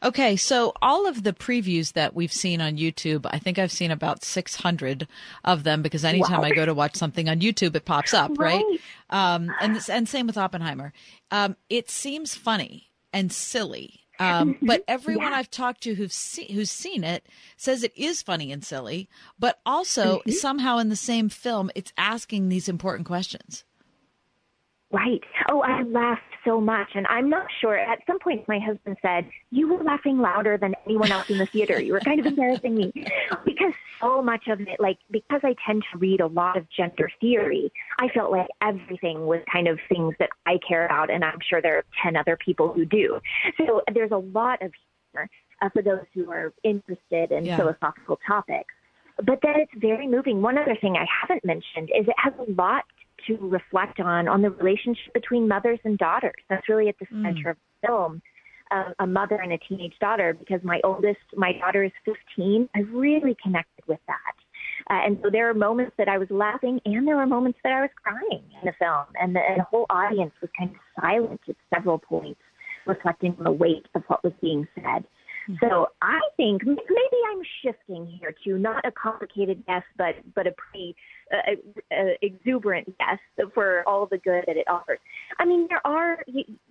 Okay, so all of the previews that we've seen on YouTube, I think I've seen about 600 of them because anytime Wow. I go to watch something on YouTube, it pops up, right? Right. Um, and and same with Oppenheimer. Um, it seems funny and silly, um, but everyone I've talked to who's see, who's seen it says it is funny and silly, but also Mm-hmm. somehow in the same film, it's asking these important questions. Right. Oh, I laughed so much. And I'm not sure. At some point, my husband said, You were laughing louder than anyone else in the theater. You were kind of embarrassing me. Because so much of it, like, because I tend to read a lot of gender theory, I felt like everything was kind of things that I care about. And I'm sure there are 10 other people who do. So there's a lot of humor uh, for those who are interested in Yeah. philosophical topics. But then it's very moving. One other thing I haven't mentioned is it has a lot to reflect on on the relationship between mothers and daughters. That's really at the mm. center of the film. a, a mother and a teenage daughter because my oldest, my daughter is 15. I really connected with that. Uh, and so there are moments that I was laughing and there were moments that I was crying in the film. And the, and the whole audience was kind of silent at several points, reflecting on the weight of what was being said. Hmm. So I think maybe I'm shifting here to not a complicated yes, but but a pretty uh, uh, exuberant yes for all the good that it offers. I mean, there are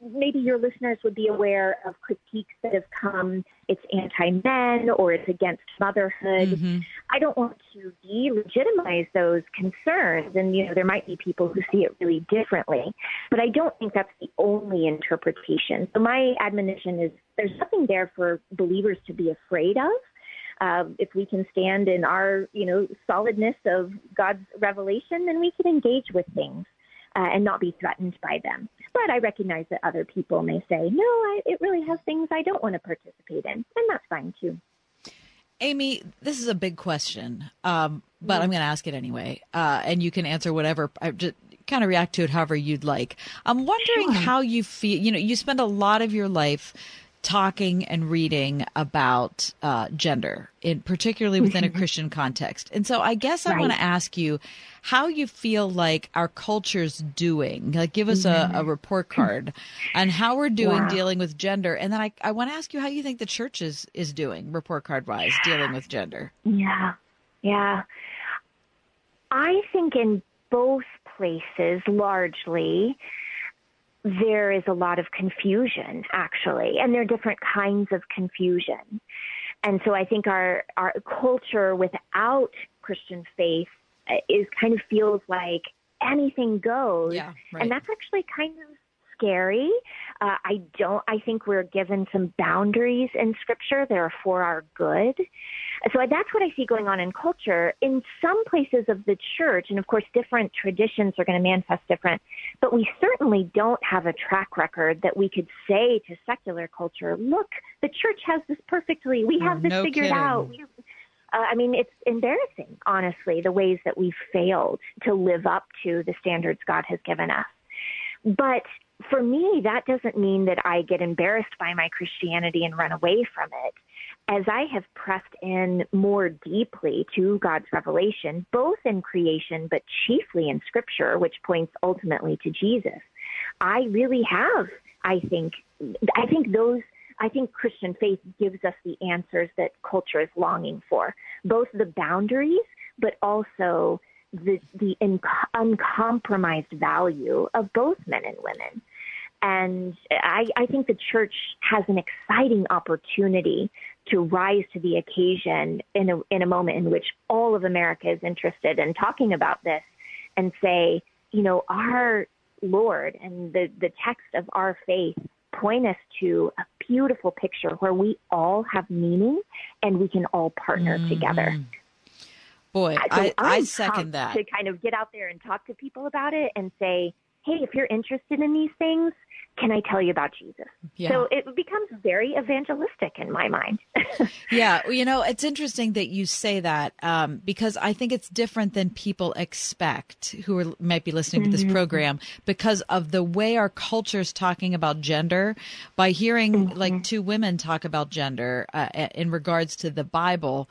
maybe your listeners would be aware of critiques that have come. It's anti-men or it's against motherhood. Mm-hmm. I don't want to delegitimize those concerns, and you know there might be people who see it really differently, but I don't think that's the only interpretation. So my admonition is there's nothing there for believers to be afraid of. Uh, if we can stand in our, you know, solidness of God's revelation, then we can engage with things uh, and not be threatened by them. But I recognize that other people may say, no, I, it really has things I don't want to participate in, and that's fine too. Amy, this is a big question, um, but I'm going to ask it anyway, uh, and you can answer whatever. I just kind of react to it however you'd like. I'm wondering Sure. how you feel. You know, you spend a lot of your life talking and reading about uh, gender, in particularly within a Mhm. Christian context. And so, I guess I Right. want to ask you how you feel like our culture's doing. Like, give us a, a Mhm. report (clears throat) card on how we're doing Wow. dealing with gender, and then I, I want to ask you how you think the church is is doing report card wise dealing with gender. Yeah, yeah. I think in both places, largely, there is a lot of confusion, actually, and there are different kinds of confusion. And so I think our, our culture without Christian faith uh, is kind of feels like anything goes. Yeah, right. And that's actually kind of scary. Uh, I don't, I think we're given some boundaries in scripture that are for our good. So that's what I see going on in culture. In some places of the church, and of course, different traditions are going to manifest different, but we certainly don't have a track record that we could say to secular culture, look, the church has this perfectly. We have this No figured kidding. out. We, uh, I mean, it's embarrassing, honestly, the ways that we've failed to live up to the standards God has given us. But for me, that doesn't mean that I get embarrassed by my Christianity and run away from it. As I have pressed in more deeply to God's revelation, both in creation, but chiefly in Scripture, which points ultimately to Jesus, I really have, I think, I think those I think Christian faith gives us the answers that culture is longing for, both the boundaries, but also the the inc- uncompromised value of both men and women. And I, I think the church has an exciting opportunity to rise to the occasion in a, in a moment in which all of America is interested in talking about this and say, you know, our Lord and the, the text of our faith point us to a beautiful picture where we all have meaning and we can all partner mm-hmm. together. Boy, So I, I second that. To kind of get out there and talk to people about it and say, hey, if you're interested in these things, can I tell you about Jesus? Yeah. So it becomes very evangelistic in my mind. (laughs) yeah, well, you know, it's interesting that you say that um, because I think it's different than people expect who are, might be listening to this Mhm. program because of the way our culture is talking about gender. By hearing like two women talk about gender uh, in regards to the Bible,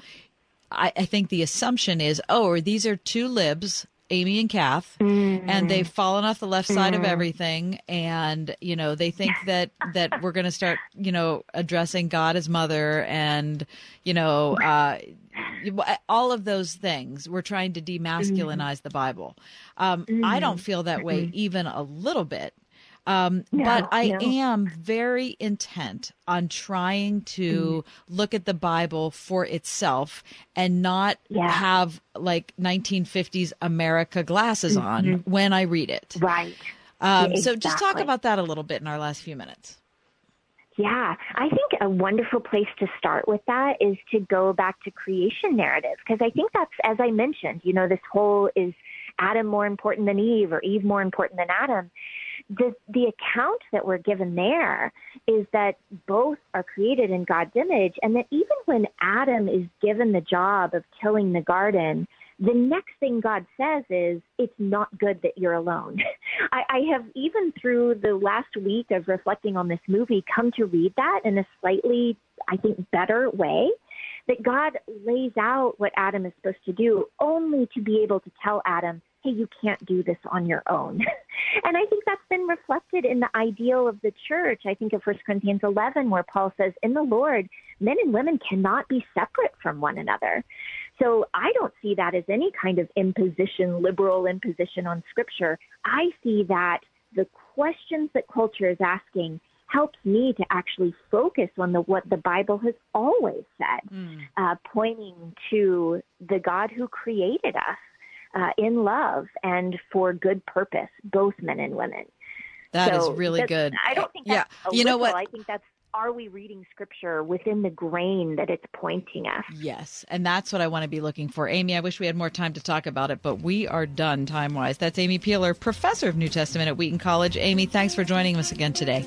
I, I think the assumption is, oh, these are two libs. Amy and Kath, and they've fallen off the left side of Mhm. everything, and you know they think that that we're going to start, you know, addressing God as mother, and you know, uh, all of those things. We're trying to demasculinize the Bible. Um, I don't feel that way even a little bit. Um, No, but I no. am very intent on trying to look at the Bible for itself and not Yeah. have like 1950s America glasses on Mhm. when I read it. Right. Um, Yeah, So just talk about that a little bit in our last few minutes. Yeah, I think a wonderful place to start with that is to go back to creation narrative because I think that's as I mentioned, you know, this whole is Adam more important than Eve or Eve more important than Adam. The the account that we're given there is that both are created in God's image and that even when Adam is given the job of tilling the garden, the next thing God says is, it's not good that you're alone. (laughs) I, I have even through the last week of reflecting on this movie come to read that in a slightly, I think, better way. That God lays out what Adam is supposed to do only to be able to tell Adam, hey, you can't do this on your own. (laughs) and I think that's been reflected in the ideal of the church. I think of 1 Corinthians 11, where Paul says, in the Lord, men and women cannot be separate from one another. So I don't see that as any kind of imposition, liberal imposition on Scripture. I see that the questions that culture is asking helps me to actually focus on the what the Bible has always said, mm. uh, pointing to the God who created us uh, in love and for good purpose, both men and women. That so is really good. I don't think yeah. you know what? I think that's are we reading scripture within the grain that it's pointing us? Yes. And that's what I want to be looking for. Amy, I wish we had more time to talk about it, but we are done time wise. That's Amy Peeler, professor of New Testament at Wheaton College. Amy, thanks for joining us again today.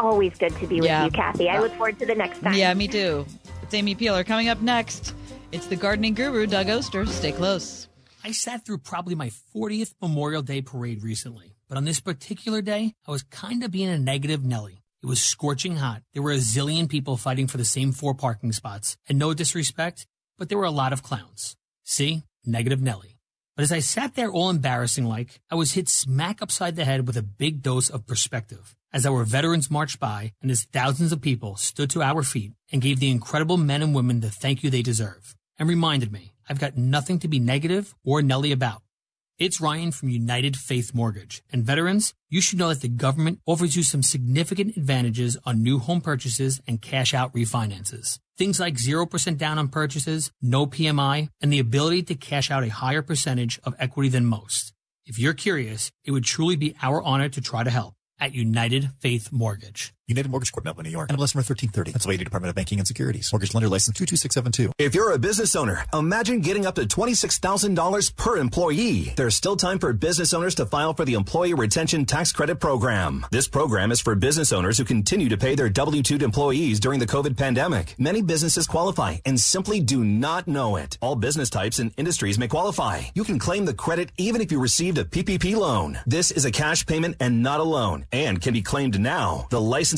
Always good to be with yeah. you, Kathy. I look forward to the next time. Yeah, me too. It's Amy Peeler. Coming up next, it's the gardening guru, Doug Oster. Stay close. I sat through probably my 40th Memorial Day parade recently, but on this particular day, I was kind of being a negative Nelly. It was scorching hot. There were a zillion people fighting for the same four parking spots. And no disrespect, but there were a lot of clowns. See? Negative Nelly. But as I sat there all embarrassing like, I was hit smack upside the head with a big dose of perspective. As our veterans marched by and as thousands of people stood to our feet and gave the incredible men and women the thank you they deserve. And reminded me, I've got nothing to be negative or Nelly about. It's Ryan from United Faith Mortgage. And veterans, you should know that the government offers you some significant advantages on new home purchases and cash out refinances. Things like 0% down on purchases, no PMI, and the ability to cash out a higher percentage of equity than most. If you're curious, it would truly be our honor to try to help at United Faith Mortgage. United Mortgage Corp, Melville, New York. NMLS number 1330. Pennsylvania Department of Banking and Securities. Mortgage lender license 22672. If you're a business owner, imagine getting up to $26,000 per employee. There's still time for business owners to file for the Employee Retention Tax Credit Program. This program is for business owners who continue to pay their W-2 employees during the COVID pandemic. Many businesses qualify and simply do not know it. All business types and industries may qualify. You can claim the credit even if you received a PPP loan. This is a cash payment and not a loan and can be claimed now. The license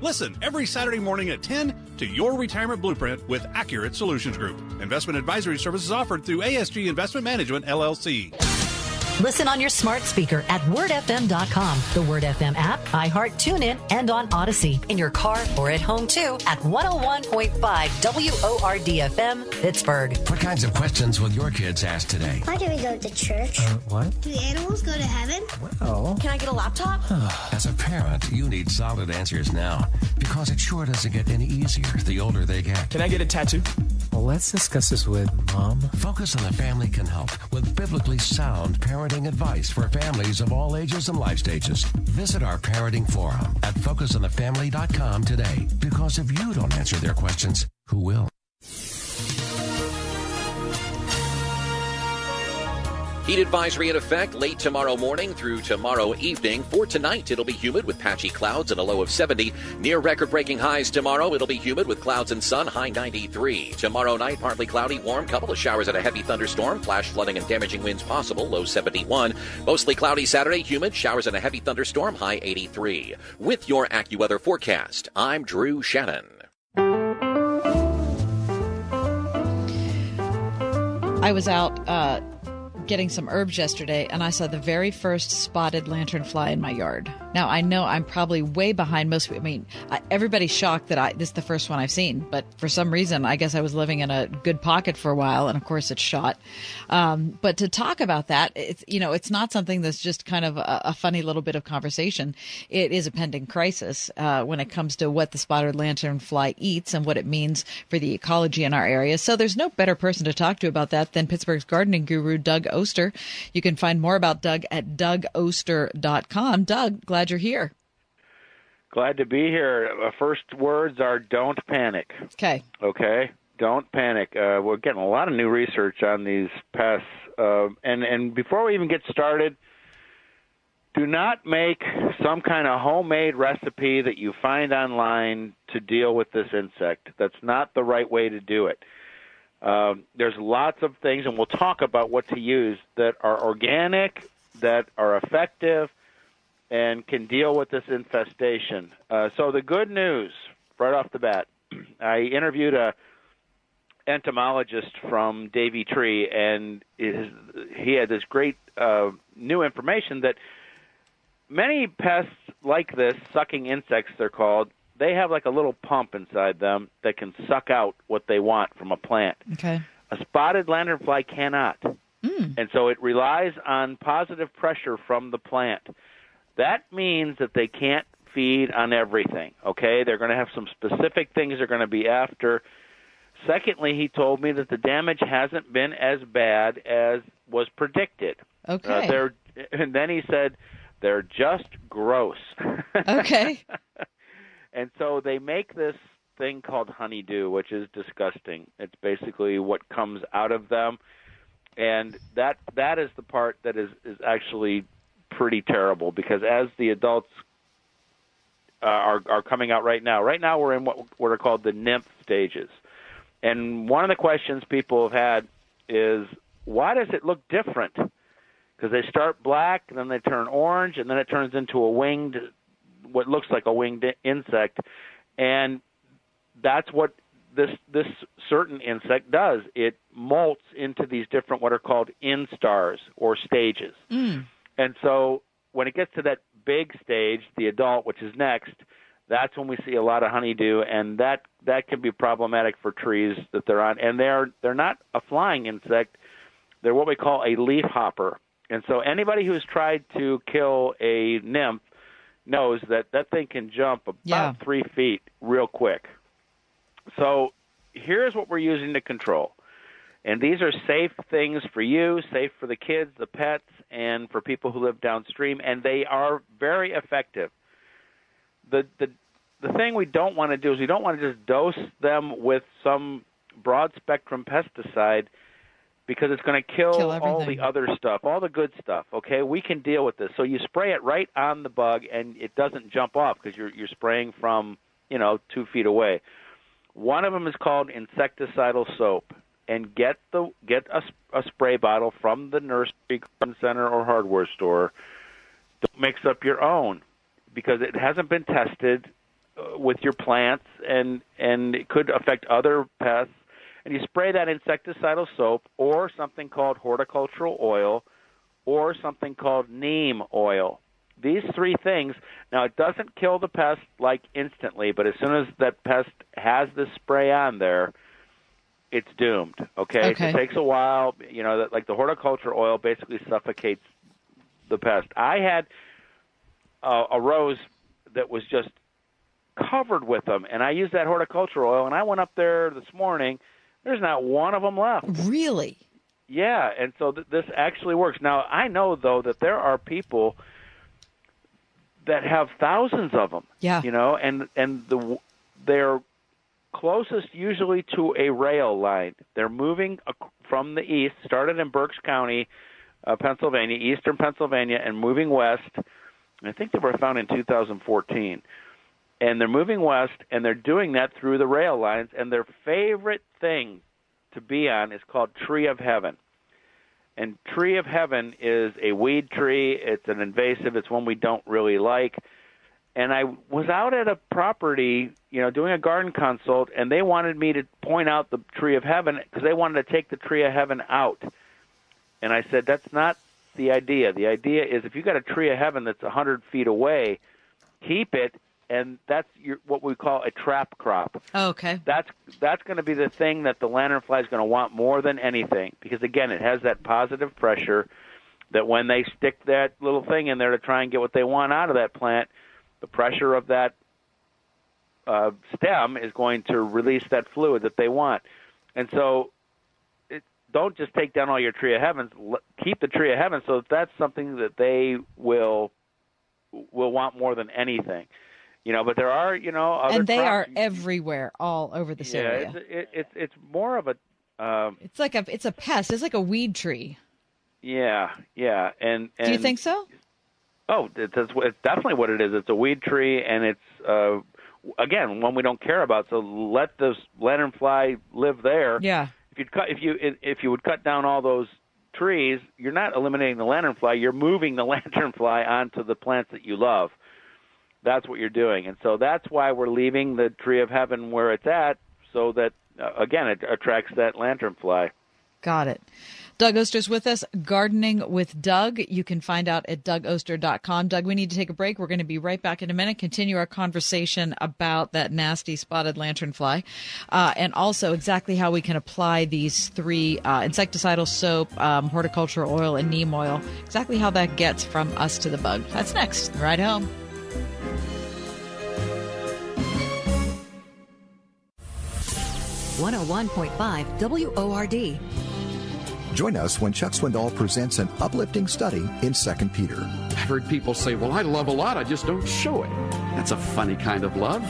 Listen every Saturday morning at 10 to Your Retirement Blueprint with Accurate Solutions Group. Investment advisory services offered through ASG Investment Management, LLC. Listen on your smart speaker at wordfm.com, the Word FM app, iHeart, TuneIn, and on Odyssey. In your car or at home too at 101.5 WORDFM, Pittsburgh. What kinds of questions will your kids ask today? Why do we go to church? Uh, what? Do animals go to heaven? Well, can I get a laptop? (sighs) As a parent, you need solid answers now because it sure doesn't get any easier the older they get. Can I get a tattoo? Well, let's discuss this with mom. Focus on the Family can help with biblically sound parenting advice for families of all ages and life stages. Visit our parenting forum at focusonthefamily.com today because if you don't answer their questions, who will? Heat advisory in effect late tomorrow morning through tomorrow evening. For tonight, it'll be humid with patchy clouds and a low of 70. Near record breaking highs tomorrow, it'll be humid with clouds and sun, high 93. Tomorrow night, partly cloudy, warm, couple of showers and a heavy thunderstorm, flash flooding and damaging winds possible, low 71. Mostly cloudy Saturday, humid, showers and a heavy thunderstorm, high 83. With your AccuWeather forecast, I'm Drew Shannon. I was out uh, getting some herbs yesterday and I saw the very first spotted lanternfly in my yard. Now I know I'm probably way behind most. I mean, I, everybody's shocked that I this is the first one I've seen, but for some reason, I guess I was living in a good pocket for a while, and of course it's shot. Um, but to talk about that, it's you know, it's not something that's just kind of a, a funny little bit of conversation. It is a pending crisis uh, when it comes to what the spotted lanternfly eats and what it means for the ecology in our area. So there's no better person to talk to about that than Pittsburgh's gardening guru, Doug Oster. You can find more about Doug at dougoster.com. Doug, glad you're here. Glad to be here. Uh, first words are don't panic. Okay. Okay? Don't panic. Uh, we're getting a lot of new research on these pests. Uh, and, and before we even get started, do not make some kind of homemade recipe that you find online to deal with this insect. That's not the right way to do it. Um, there's lots of things, and we'll talk about what to use that are organic, that are effective, and can deal with this infestation. Uh, so the good news, right off the bat, (clears throat) I interviewed a entomologist from Davey Tree, and he had this great uh, new information that many pests like this, sucking insects, they're called, they have like a little pump inside them that can suck out what they want from a plant. Okay. A spotted lanternfly cannot. Mm. And so it relies on positive pressure from the plant. That means that they can't feed on everything, okay? They're going to have some specific things they're going to be after. Secondly, he told me that the damage hasn't been as bad as was predicted. Okay. Uh, they're, and then he said they're just gross. Okay. (laughs) and so they make this thing called honeydew, which is disgusting. It's basically what comes out of them, and that that is the part that is is actually pretty terrible because as the adults uh, are are coming out right now, right now we're in what what are called the nymph stages, and one of the questions people have had is why does it look different? Because they start black, and then they turn orange, and then it turns into a winged, what looks like a winged insect, and that's what this this certain insect does. It molts into these different what are called instars or stages. Mm. And so when it gets to that big stage, the adult, which is next, that's when we see a lot of honeydew, and that that can be problematic for trees that they're on. And they're they're not a flying insect; they're what we call a leaf hopper. And so anybody who's tried to kill a nymph knows that that thing can jump about Yeah. three feet real quick. So here's what we're using to control. And these are safe things for you, safe for the kids, the pets, and for people who live downstream, and they are very effective. The the the thing we don't want to do is we don't want to just dose them with some broad spectrum pesticide because it's going to kill, Kill all the other stuff, all the good stuff. Okay, we can deal with this. So you spray it right on the bug, and it doesn't jump off because you're you're spraying from you know two feet away. One of them is called insecticidal soap, and get the get a spray bottle from the nursery, garden center, or hardware store. Don't mix up your own because it hasn't been tested uh, with your plants, and and it could affect other pests. And you spray that insecticidal soap or something called horticultural oil or something called neem oil. These three things. Now, it doesn't kill the pest like instantly, but as soon as that pest has this spray on there, it's doomed. Okay, Okay. it takes a while. You know, like the horticultural oil basically suffocates the pest. I had a, a rose that was just covered with them, and I used that horticultural oil. And I went up there this morning. There's not one of them left. Really? Yeah, and so th- this actually works. Now I know though that there are people that have thousands of them. Yeah. You know, and and the they're closest usually to a rail line. They're moving from the east, started in Berks County, uh, Pennsylvania, eastern Pennsylvania, and moving west. I think they were found in 2014. And they're moving west, and they're doing that through the rail lines. And their favorite thing to be on is called Tree of Heaven. And Tree of Heaven is a weed tree. It's an invasive. It's one we don't really like. And I was out at a property, you know, doing a garden consult, and they wanted me to point out the Tree of Heaven because they wanted to take the Tree of Heaven out. And I said, that's not the idea. The idea is if you got a tree of heaven that's a hundred feet away, keep it, and that's your, what we call a trap crop. Oh, okay. That's that's going to be the thing that the lanternfly is going to want more than anything because again, it has that positive pressure that when they stick that little thing in there to try and get what they want out of that plant, the pressure of that uh, stem is going to release that fluid that they want. And so, it, don't just take down all your tree of heavens. Keep the tree of heaven, so that's something that they will will want more than anything. You know, but there are you know other and they crops. are everywhere, all over this yeah, area. it's it, it's it's more of a um, It's like a it's a pest. It's like a weed tree. yeah yeah and, and Do you think so? Oh, it's, it's it's definitely what it is. It's a weed tree, and it's uh, again one we don't care about. So let this lanternfly live there. Yeah. If you cut if you if you would cut down all those trees, you're not eliminating the lanternfly. You're moving the (laughs) lanternfly onto the plants that you love. That's what you're doing, and so that's why we're leaving the tree of heaven where it's at, so that uh, again it attracts that lanternfly. Got it. Doug Oster's with us, Gardening with Doug. You can find out at dougoster.com. Doug, we need to take a break. We're going to be right back in a minute, continue our conversation about that nasty spotted lanternfly, uh, and also exactly how we can apply these three uh, insecticidal soap, um, horticultural oil, and neem oil, exactly how that gets from us to the bug. That's next. Ride Home. One hundred one point five WORD. Join us when Chuck Swindoll presents an uplifting study in 2 Peter. I've heard people say, Well, I love a lot, I just don't show it. That's a funny kind of love.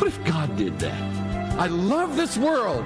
What if God did that? I love this world,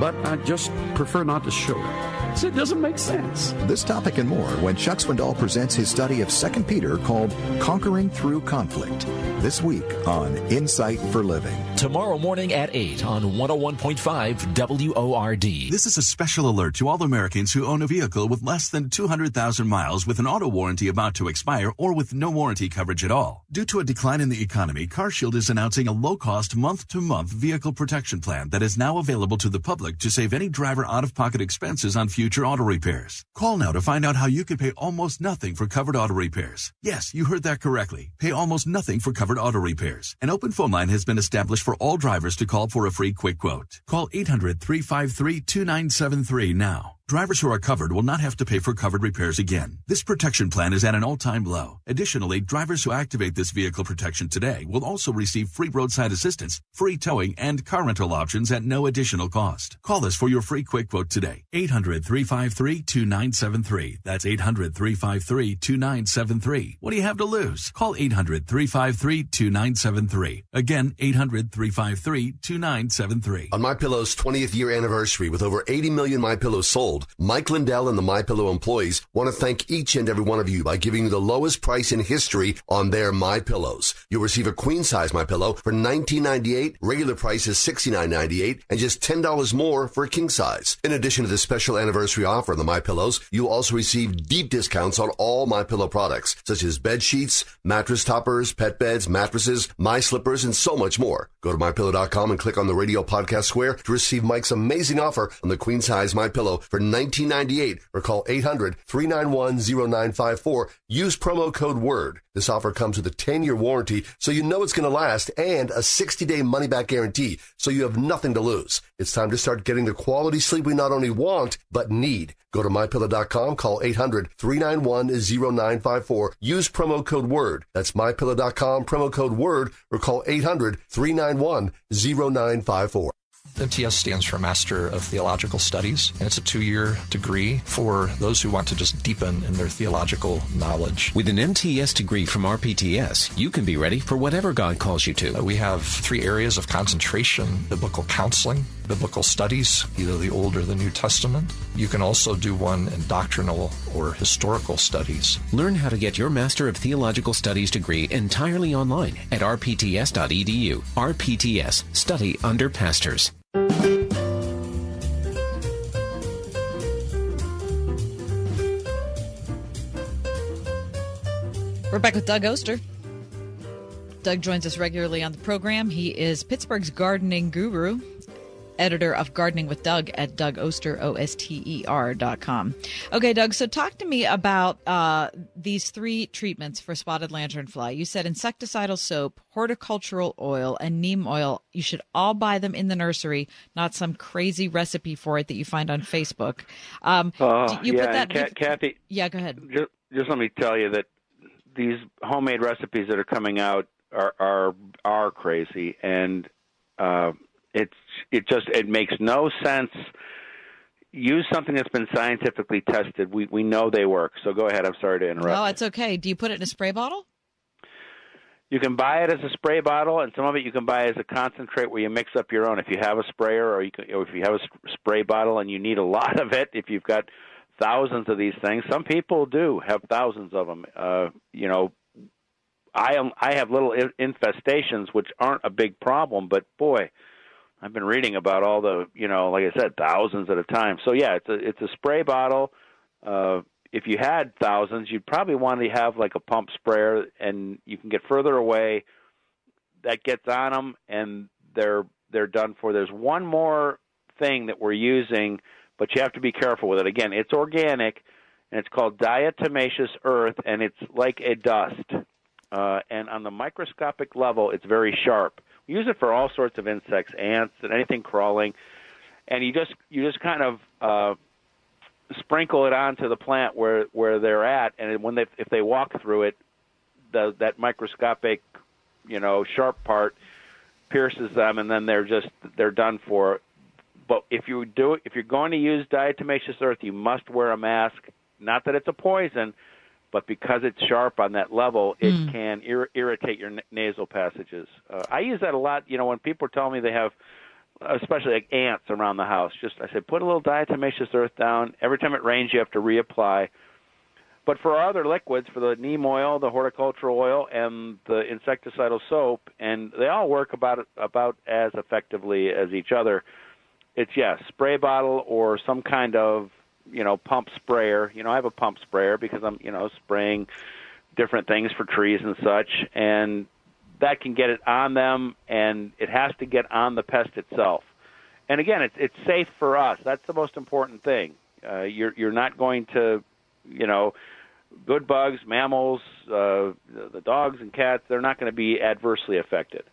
but I just prefer not to show it. So it doesn't make sense. This topic and more when Chuck Swindoll presents his study of 2 Peter called Conquering Through Conflict. This week on Insight for Living. Tomorrow morning at 8 on 101.5 WORD. This is a special alert to all Americans who own a vehicle with less than 200,000 miles with an auto warranty about to expire or with no warranty coverage at all. Due to a decline in the economy, CarShield is announcing a low-cost month-to-month vehicle protection plan that is now available to the public to save any driver out-of-pocket expenses on future auto repairs. Call now to find out how you can pay almost nothing for covered auto repairs. Yes, you heard that correctly. Pay almost nothing for covered auto repairs. An open phone line has been established for all drivers to call for a free quick quote. Call 800-353-2973 now. Drivers who are covered will not have to pay for covered repairs again. This protection plan is at an all-time low. Additionally, drivers who activate this vehicle protection today will also receive free roadside assistance, free towing, and car rental options at no additional cost. Call us for your free quick quote today. 800-353-2973. That's 800-353-2973. What do you have to lose? Call 800-353-2973. Again, 800-353-2973. On My Pillow's 20th year anniversary with over 80 million My Pillows Mike Lindell and the My Pillow employees want to thank each and every one of you by giving you the lowest price in history on their My Pillows. You'll receive a queen size My Pillow for $19.98. Regular price is $69.98 and just $10 more for a king size. In addition to this special anniversary offer on the My Pillows, you'll also receive deep discounts on all My Pillow products such as bed sheets, mattress toppers, pet beds, mattresses, my slippers, and so much more. Go to mypillow.com and click on the radio podcast square to receive Mike's amazing offer on the queen size My Pillow for $19.98 or call 800-391-0954. Use promo code WORD. This offer comes with a 10-year warranty, so you know it's going to last, and a 60-day money-back guarantee, so you have nothing to lose. It's time to start getting the quality sleep we not only want, but need. Go to mypillow.com, call 800-391-0954. Use promo code WORD. That's mypillow.com, promo code WORD, or call 800-391-0954. MTS stands for Master of Theological Studies, and it's a two year degree for those who want to just deepen in their theological knowledge. With an MTS degree from RPTS, you can be ready for whatever God calls you to. We have three areas of concentration biblical counseling, biblical studies, either the Old or the New Testament. You can also do one in doctrinal or historical studies. Learn how to get your Master of Theological Studies degree entirely online at rpts.edu. RPTS, study under pastors. We're back with Doug Oster. Doug joins us regularly on the program. He is Pittsburgh's gardening guru. Editor of Gardening with Doug at Doug Oster, O S T E R dot com. Okay, Doug, so talk to me about uh, these three treatments for spotted lanternfly. You said insecticidal soap, horticultural oil, and neem oil. You should all buy them in the nursery, not some crazy recipe for it that you find on Facebook. Um, Uh, you yeah, put that. Ca- Kathy, yeah, go ahead. just, just let me tell you that these homemade recipes that are coming out are are are crazy, and uh, it's it just it makes no sense. Use something that's been scientifically tested. We we know they work. So go ahead. I'm sorry to interrupt. Oh, it's okay. Do you put it in a spray bottle? You can buy it as a spray bottle, and some of it you can buy as a concentrate where you mix up your own. If you have a sprayer, or you can, or if you have a spray bottle and you need a (laughs) lot of it, if you've got thousands of these things, some people do have thousands of them. Uh, you know, I am I have little infestations which aren't a big problem, but boy, I've been reading about all the you know, like I said, thousands at a time. So yeah, it's a it's a spray bottle. Uh, if you had thousands, you'd probably want to have like a pump sprayer, and you can get further away. That gets on them, and they're they're done for. There's one more thing that we're using, but you have to be careful with it. Again, it's organic, and it's called diatomaceous earth, and it's like a dust. Uh, and on the microscopic level, it's very sharp. Use it for all sorts of insects, ants, and anything crawling. And you just you just kind of uh, sprinkle it onto the plant where where they're at, and when they if they walk through it, the that microscopic, you know, sharp part pierces them, and then they're just they're done for. But if you do if you're going to use diatomaceous earth, you must wear a mask. Not that it's a poison, but because it's sharp on that level, it Hmm. can ir- irritate your n- nasal passages. Uh, I use that a lot. You know, when people tell me they have, especially like ants around the house, just I say put a little diatomaceous earth down. Every time it rains, you have to reapply. But for our other liquids, for the neem oil, the horticultural oil, and the insecticidal soap, and they all work about about as effectively as each other. It's yes, spray bottle or some kind of you know pump sprayer. You know, I have a pump sprayer because I'm you know spraying different things for trees and such, and that can get it on them, and it has to get on the pest itself. And again, it's it's safe for us. That's the most important thing. Uh, you're you're not going to, you know, good bugs, mammals, uh, the the dogs and cats. They're not going to be adversely affected.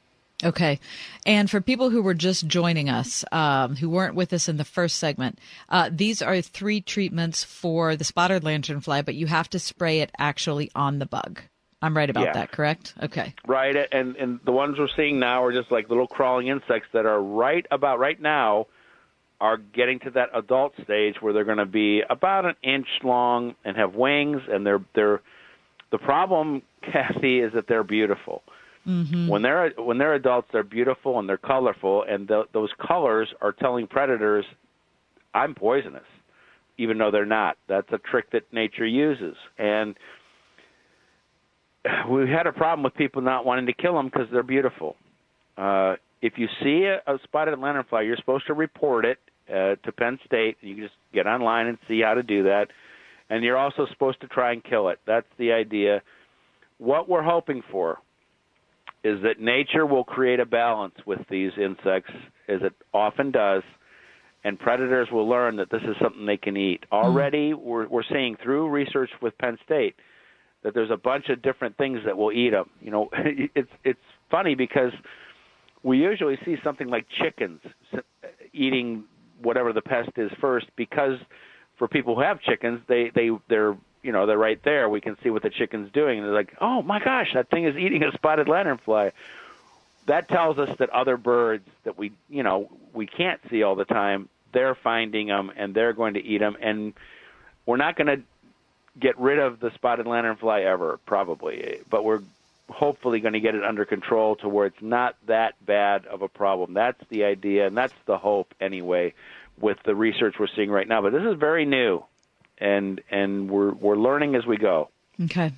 Okay. And for people who were just joining us, um, who weren't with us in the first segment, uh, these are three treatments for the spotted lanternfly, but you have to spray it actually on the bug. I'm right about Yeah. that, correct? Okay. Right, and and the ones we're seeing now are just like little crawling insects that are right about right now are getting to that adult stage where they're going to be about an inch long and have wings, and they're they're the problem, (laughs) Kathy, is that they're beautiful. Mm-hmm. When they're when they're adults, they're beautiful and they're colorful, and th- those colors are telling predators, "I'm poisonous," even though they're not. That's a trick that nature uses, and we had a problem with people not wanting to kill them because they're beautiful. Uh, if you see a, a spotted lanternfly, you're supposed to report it uh, to Penn State. You can just get online and see how to do that, and you're also supposed to try and kill it. That's the idea. What we're hoping for is that nature will create a balance with these insects, as it often does, and predators will learn that this is something they can eat. Mm-hmm. Already, we're, we're seeing through research with Penn State that there's a bunch of different things that will eat them. You know, (laughs) it's it's funny because we usually see something like chickens uh, eating whatever the pest is first because for people who have chickens, they they they're you know they're right there. We can see what the chicken's doing, and they're like, oh my gosh, that thing is (laughs) eating a spotted lanternfly. That tells us that other birds that we you know we can't see all the time, they're finding them and they're going to eat them, and we're not going to get rid of the spotted lanternfly ever, probably, but we're hopefully going to get it under control to where it's not that bad of a problem. That's the idea, and that's the hope anyway, with the research we're seeing right now. But this is very new, and and we're we're learning as we go. Okay.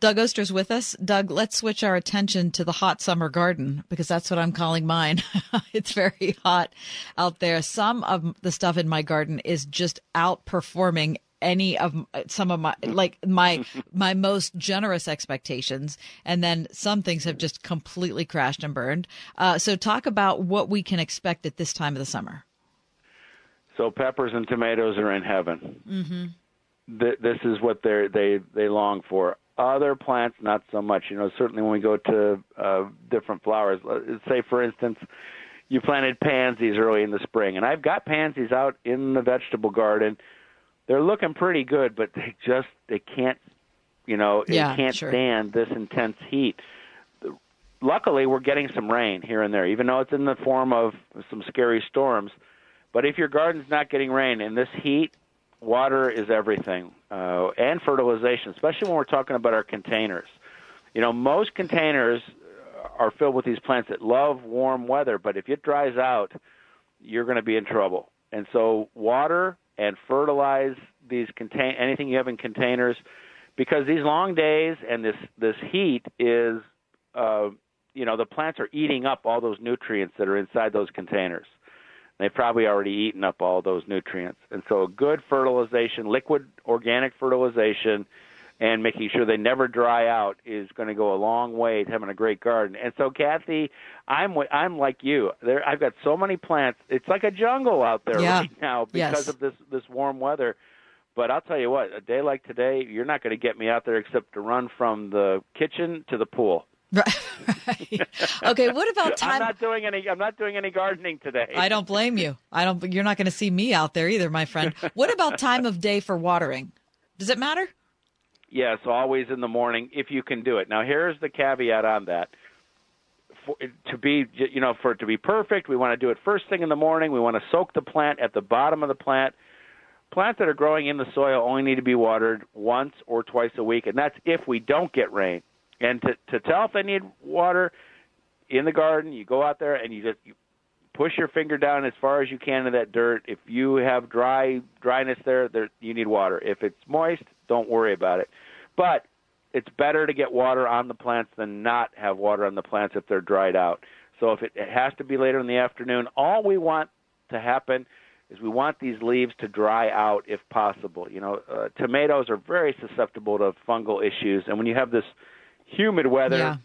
Doug Oster's with us. Doug, let's switch our attention to the hot summer garden because that's what I'm calling mine. (laughs) it's very hot out there. Some of the stuff in my garden is just outperforming any of some of my like my my most generous expectations, and then some things have just completely crashed and burned. Uh, so, talk about what we can expect at this time of the summer. So peppers and tomatoes are in heaven. Mm-hmm. Th- this is what they they they long for. Other plants, not so much. You know, certainly when we go to uh, different flowers, let's say for instance, you planted pansies early in the spring, and I've got pansies out in the vegetable garden. They're looking pretty good, but they just they can't, you know, Yeah, they can't sure. stand this intense heat. Luckily, we're getting some rain here and there, even though it's in the form of some scary storms. But if your garden's not getting rain in this heat, water is everything, uh, and fertilization, especially when we're talking about our containers. You know, most containers are filled with these plants that love warm weather, but if it dries out, you're going to be in trouble. And so, water and fertilize these contain anything you have in containers, because these long days and this this heat is, uh, you know, the plants are eating up all those nutrients that are inside those containers. They've probably already eaten up all those nutrients. And so, a good fertilization, liquid organic fertilization, and making sure they never dry out is going to go a long way to having a great garden. And so, Kathy, I'm I'm like you. There, I've got so many plants. It's like a jungle out there Yeah. right now because Yes. of this this warm weather. But I'll tell you what, a day like today, you're not going to get me out there except to run from the kitchen to the pool. (laughs) Okay, what about time? I'm not doing any. I'm not doing any gardening today. I don't blame you. I don't. You're not going to see me out there either, my friend. What about time of day for watering? Does it matter? Yes, always in the morning if you can do it. Now, here's the caveat on that. For, to be, you know, for it to be perfect, we want to do it first thing in the morning. We want to soak the plant at the bottom of the plant. Plants that are growing in the soil only need to be watered once or twice a week, and that's if we don't get rain. And to to tell if they need water in the garden, you go out there and you just you push your finger down as far as you can in that dirt. If you have dry dryness there, there you need water. If it's moist, don't worry about it. But it's better to get water on the plants than not have water on the plants if they're dried out. So if it, it has to be later in the afternoon, all we want to happen is we want these leaves to dry out if possible. You know, uh, tomatoes are very susceptible to fungal issues, and when you have this humid weather, Yeah.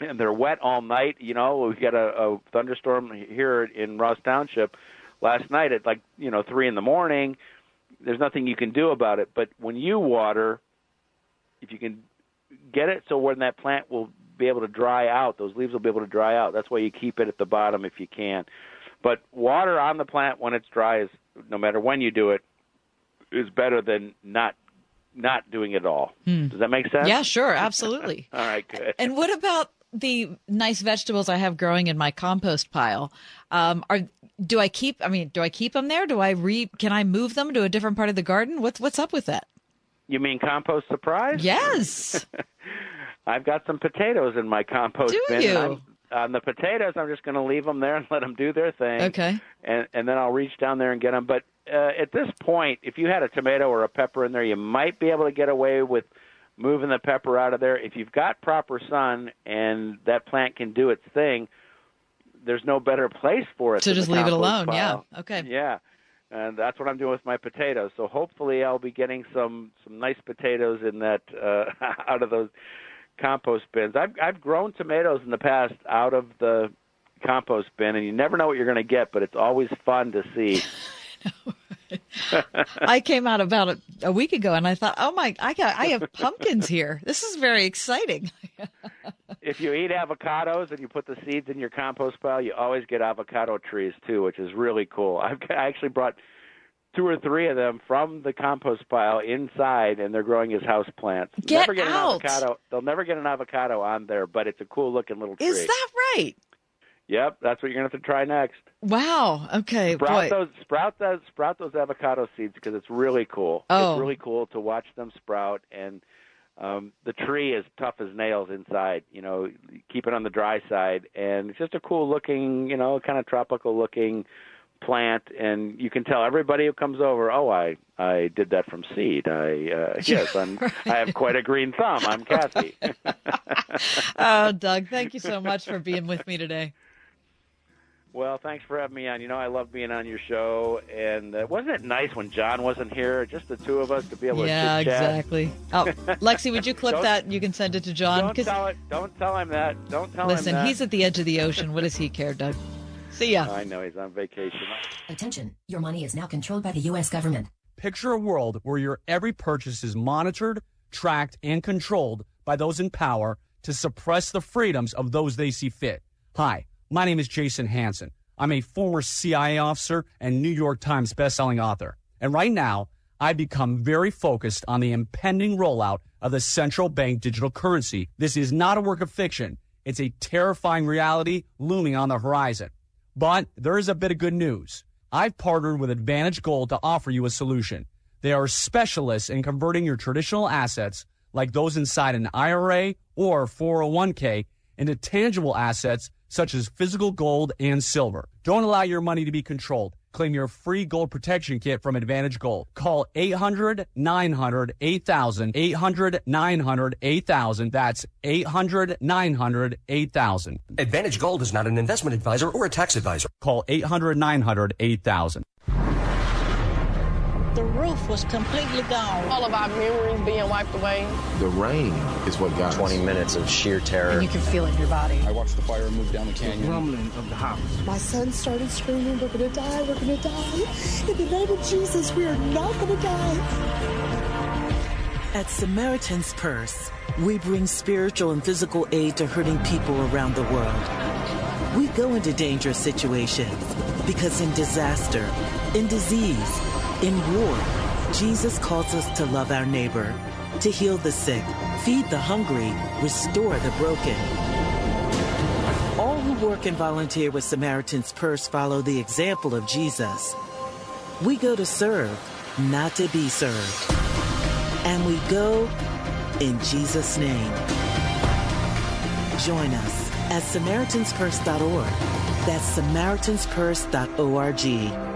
and they're wet all night. You know, we got a, a thunderstorm here in Ross Township last night at like you know three in the morning. There's nothing you can do about it. But when you water, if you can get it so when that plant will be able to dry out, those leaves will be able to dry out. That's why you keep it at the bottom if you can. But water on the plant when it's dry is no matter when you do it is better than not not doing it at all. Hmm. Does that make sense? Yeah, sure, (laughs) absolutely. All right, good. And what about the nice vegetables I have growing in my compost pile? Um, are do I keep? I mean, do I keep them there? Do I re? Can I move them to a different part of the garden? What's what's up with that? You mean compost surprise? Yes. (laughs) I've got some potatoes in my compost Do bin. you? I'm, on the potatoes, I'm just going to leave them there and let them do their thing. Okay. And and then I'll reach down there and get them. But uh, at this point, if you had a tomato or a pepper in there, you might be able to get away with moving the pepper out of there. If you've got proper sun and that plant can do its thing, there's no better place for it. So just leave it alone. pile. Yeah. Okay. Yeah, and that's what I'm doing with my potatoes. So hopefully, I'll be getting some some nice potatoes in that uh, (laughs) out of those compost bins. I've I've grown tomatoes in the past out of the compost bin, and you never know what you're going to get, but it's always fun to see. (laughs) (laughs) I came out about a, a week ago, and I thought, oh my, I got, I have pumpkins here. This is very exciting. (laughs) if you eat avocados and you put the seeds in your compost pile, you always get avocado trees too, which is really cool. I've I actually brought two or three of them from the compost pile inside, and they're growing as house plants. Get never get out. an avocado. They'll never get an avocado on there, but it's a cool looking little tree. Is that right? Yep, that's what you're gonna have to try next. Wow. Okay. Sprout boy. those, sprout those, sprout those avocado seeds because it's really cool. Oh. It's really cool to watch them sprout, and um, the tree is tough as nails inside. You know, keep it on the dry side, and it's just a cool looking, you know, kind of tropical looking plant, and you can tell everybody who comes over, oh, I I did that from seed. I uh, (laughs) yes, I'm I have quite a green thumb. I'm Kathy. (laughs) oh, Doug, thank you so much for being with me today. Well, thanks for having me on. You know, I love being on your show, and uh, wasn't it nice when John wasn't here? Just the two of us to be able yeah, to chit chat. exactly. Oh, (laughs) Lexi, would you clip Don't- that? You can send it to John. Don't 'cause- tell it. Don't tell him that. Don't tell him listen, he's at the edge of the ocean. What does he care, Doug? See ya. I know he's on vacation. Attention, your money is now controlled by the U.S. government. Picture a world where your every purchase is monitored, tracked, and controlled by those in power to suppress the freedoms of those they see fit. Hi, my name is Jason Hanson. I'm a former CIA officer and New York Times bestselling author. And right now, I've become very focused on the impending rollout of the central bank digital currency. This is not a work of fiction. It's a terrifying reality looming on the horizon. But there is a bit of good news. I've partnered with Advantage Gold to offer you a solution. They are specialists in converting your traditional assets, like those inside an IRA or 401k, into tangible assets such as physical gold and silver. Don't allow your money to be controlled. Claim your free gold protection kit from Advantage Gold. Call 800 900 8000. 800 900 8000. That's 800 900 8000. Advantage Gold is not an investment advisor or a tax advisor. Call 800 900 8000. The roof was completely gone. All of our memories being wiped away. The rain is what got 20 minutes of sheer terror. And you can feel it in your body. I watched the fire move down the canyon. The rumbling of the house. My son started screaming, We're gonna die, we're gonna die. In the name of Jesus, we are not gonna die. At Samaritan's Purse, we bring spiritual and physical aid to hurting people around the world. We go into dangerous situations because in disaster, in disease, in war, Jesus calls us to love our neighbor, to heal the sick, feed the hungry, restore the broken. All who work and volunteer with Samaritan's Purse follow the example of Jesus. We go to serve, not to be served. And we go in Jesus' name. Join us at SamaritansPurse.org. That's SamaritansPurse.org.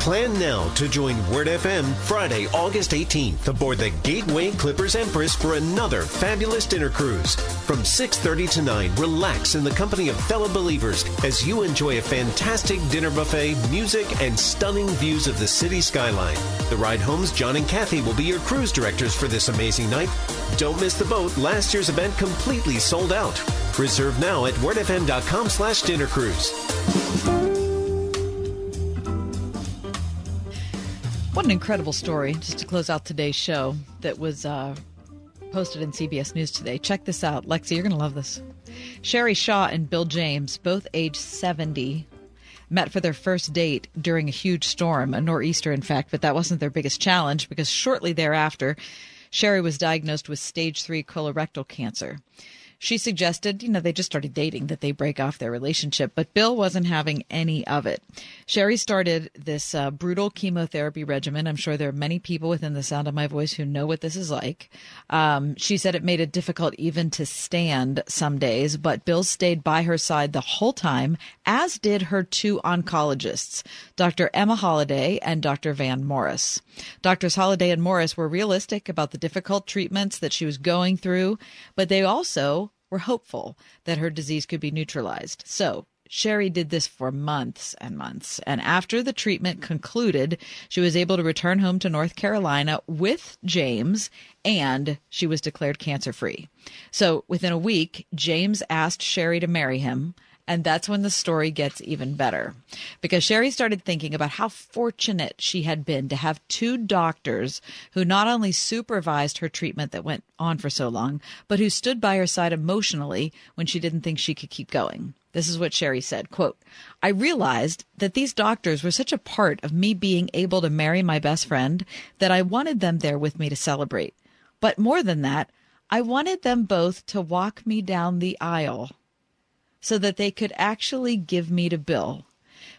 Plan now to join Word FM Friday, August 18th aboard the Gateway Clippers Empress for another fabulous dinner cruise. From 6:30 to 9, relax in the company of fellow believers as you enjoy a fantastic dinner buffet, music, and stunning views of the city skyline. The ride home's John and Kathy will be your cruise directors for this amazing night. Don't miss the boat. Last year's event completely sold out. Reserve now at wordfm.com/slash dinner cruise. What an incredible story, just to close out today's show, that was uh, posted in CBS News today. Check this out. Lexi, you're going to love this. Sherry Shaw and Bill James, both age 70, met for their first date during a huge storm, a nor'easter, in fact, but that wasn't their biggest challenge because shortly thereafter, Sherry was diagnosed with stage three colorectal cancer. She suggested, you know, they just started dating, that they break off their relationship, but Bill wasn't having any of it. Sherry started this uh, brutal chemotherapy regimen. I'm sure there are many people within the sound of my voice who know what this is like. Um, she said it made it difficult even to stand some days, but Bill stayed by her side the whole time, as did her two oncologists, Dr. Emma Holliday and Dr. Van Morris. Doctors Holliday and Morris were realistic about the difficult treatments that she was going through, but they also were hopeful that her disease could be neutralized. So Sherry did this for months and months. And after the treatment concluded, she was able to return home to North Carolina with James and she was declared cancer free. So within a week, James asked Sherry to marry him. And that's when the story gets even better. Because Sherry started thinking about how fortunate she had been to have two doctors who not only supervised her treatment that went on for so long, but who stood by her side emotionally when she didn't think she could keep going. This is what Sherry said, quote, I realized that these doctors were such a part of me being able to marry my best friend that I wanted them there with me to celebrate. But more than that, I wanted them both to walk me down the aisle. So that they could actually give me to Bill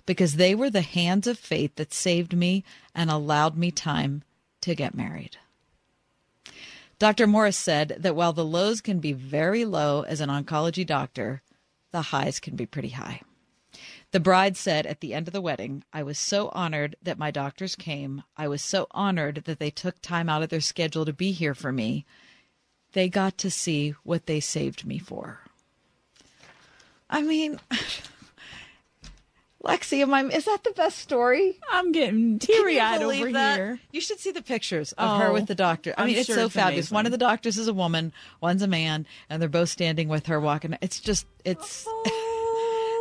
because they were the hands of faith that saved me and allowed me time to get married. Dr. Morris said that while the lows can be very low as an oncology doctor, the highs can be pretty high. The bride said at the end of the wedding, I was so honored that my doctors came. I was so honored that they took time out of their schedule to be here for me. They got to see what they saved me for. I mean, (laughs) Lexi, am I, is that the best story? I'm getting teary eyed over that? here. You should see the pictures of her Oh, with the doctor. I I'm mean, it's sure so it's fabulous. amazing. One of the doctors is a woman, one's a man, and they're both standing with her walking. It's just, it's. (laughs)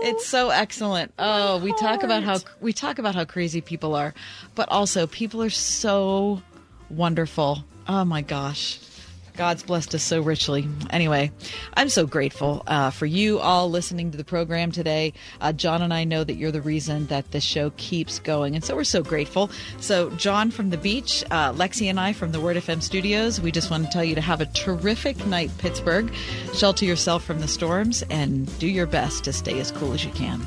It's so excellent. Oh, we talk about how we talk about how crazy people are, but also people are so wonderful. Oh my gosh. God's blessed us so richly. Anyway, I'm so grateful uh, for you all listening to the program today. Uh, John and I know that you're the reason that this show keeps going, and so we're so grateful. So, John from the beach, uh, Lexi and I from the Word FM studios, we just want to tell you to have a terrific night, Pittsburgh. Shelter yourself from the storms and do your best to stay as cool as you can.